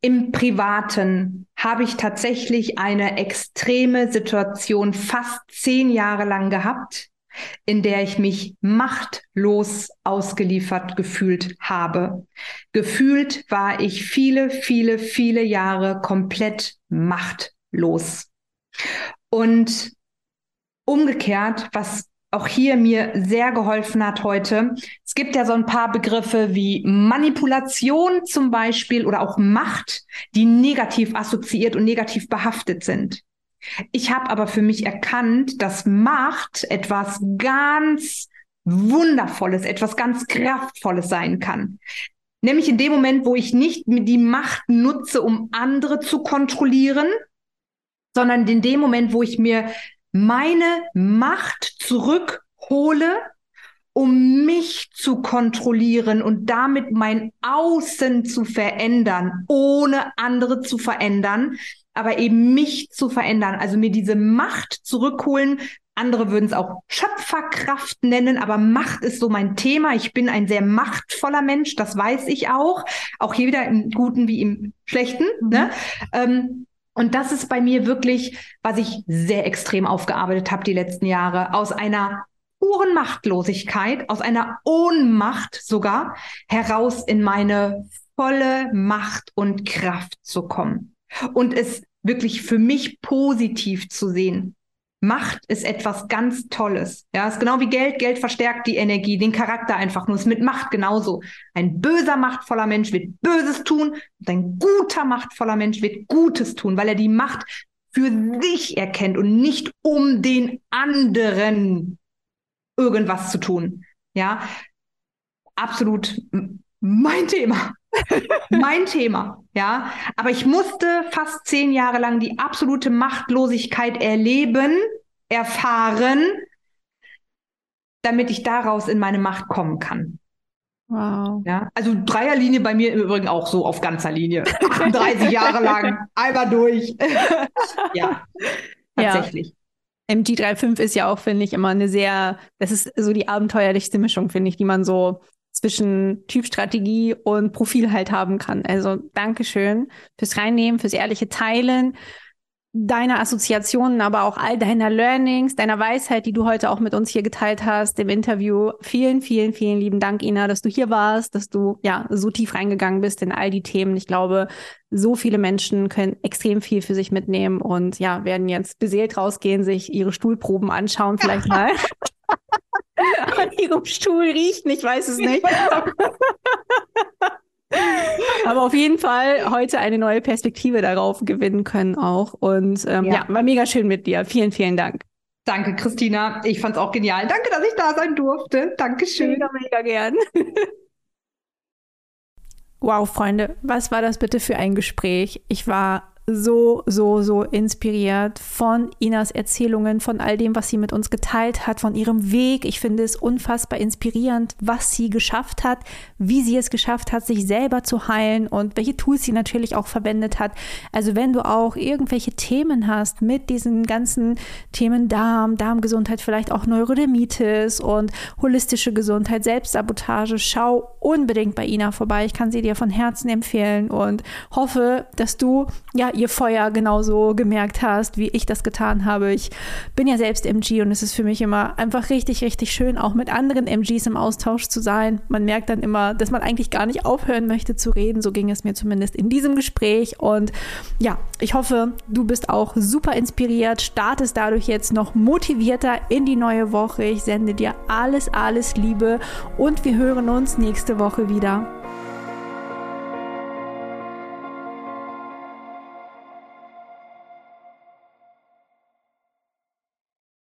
B: Im Privaten habe ich tatsächlich eine extreme Situation fast zehn Jahre lang gehabt, in der ich mich machtlos ausgeliefert gefühlt habe. Gefühlt war ich viele, viele, viele Jahre komplett machtlos. Und umgekehrt, was auch hier mir sehr geholfen hat heute. Es gibt ja so ein paar Begriffe wie Manipulation zum Beispiel oder auch Macht, die negativ assoziiert und negativ behaftet sind. Ich habe aber für mich erkannt, dass Macht etwas ganz Wundervolles, etwas ganz Kraftvolles sein kann. Nämlich in dem Moment, wo ich nicht die Macht nutze, um andere zu kontrollieren, sondern in dem Moment, wo ich mir meine Macht zurückhole, um mich zu kontrollieren und damit mein Außen zu verändern, ohne andere zu verändern, aber eben mich zu verändern, also mir diese Macht zurückholen. Andere würden es auch Schöpferkraft nennen, aber Macht ist so mein Thema. Ich bin ein sehr machtvoller Mensch, das weiß ich auch. Auch hier wieder im Guten wie im Schlechten. Ne? Mhm. Ähm, und das ist bei mir wirklich, was ich sehr extrem aufgearbeitet habe die letzten Jahre, aus einer puren Machtlosigkeit, aus einer Ohnmacht sogar, heraus in meine volle Macht und Kraft zu kommen. Und es wirklich für mich positiv zu sehen. Macht ist etwas ganz Tolles. Ja, ist genau wie Geld. Geld verstärkt die Energie, den Charakter einfach nur. Ist mit Macht genauso. Ein böser, machtvoller Mensch wird Böses tun und ein guter, machtvoller Mensch wird Gutes tun, weil er die Macht für sich erkennt und nicht um den anderen irgendwas zu tun. Ja, absolut mein Thema. mein Thema, ja. Aber ich musste fast zehn Jahre lang die absolute Machtlosigkeit erleben, erfahren, damit ich daraus in meine Macht kommen kann. Wow. Ja, also Dreierlinie bei mir im Übrigen auch so auf ganzer Linie. 38 Jahre lang, einmal durch. ja, tatsächlich. Ja.
A: MG35 ist ja auch, finde ich, immer eine sehr, das ist so die abenteuerlichste Mischung, finde ich, die man so zwischen Typstrategie und Profil halt haben kann. Also Dankeschön fürs Reinnehmen, fürs ehrliche Teilen. deiner Assoziationen, aber auch all deiner Learnings, deiner Weisheit, die du heute auch mit uns hier geteilt hast im Interview. Vielen, vielen, vielen lieben Dank, Ina, dass du hier warst, dass du ja so tief reingegangen bist in all die Themen. Ich glaube, so viele Menschen können extrem viel für sich mitnehmen und ja, werden jetzt beseelt rausgehen, sich ihre Stuhlproben anschauen, vielleicht mal. An ihrem Stuhl riechen, ich weiß es nicht. Aber auf jeden Fall heute eine neue Perspektive darauf gewinnen können auch. Und ähm, ja. ja, war mega schön mit dir. Vielen, vielen Dank.
B: Danke, Christina. Ich fand's auch genial. Danke, dass ich da sein durfte. Dankeschön.
A: Mega, mega gern. wow, Freunde, was war das bitte für ein Gespräch? Ich war so, so, so inspiriert von Inas Erzählungen, von all dem, was sie mit uns geteilt hat, von ihrem Weg. Ich finde es unfassbar inspirierend, was sie geschafft hat, wie sie es geschafft hat, sich selber zu heilen und welche Tools sie natürlich auch verwendet hat. Also wenn du auch irgendwelche Themen hast mit diesen ganzen Themen Darm, Darmgesundheit, vielleicht auch Neurodermitis und holistische Gesundheit, Selbstsabotage, schau unbedingt bei Ina vorbei. Ich kann sie dir von Herzen empfehlen und hoffe, dass du ja ihr Feuer genauso gemerkt hast, wie ich das getan habe. Ich bin ja selbst MG und es ist für mich immer einfach richtig, richtig schön, auch mit anderen MGs im Austausch zu sein. Man merkt dann immer, dass man eigentlich gar nicht aufhören möchte zu reden. So ging es mir zumindest in diesem Gespräch. Und ja, ich hoffe, du bist auch super inspiriert, startest dadurch jetzt noch motivierter in die neue Woche. Ich sende dir alles, alles Liebe und wir hören uns nächste Woche wieder.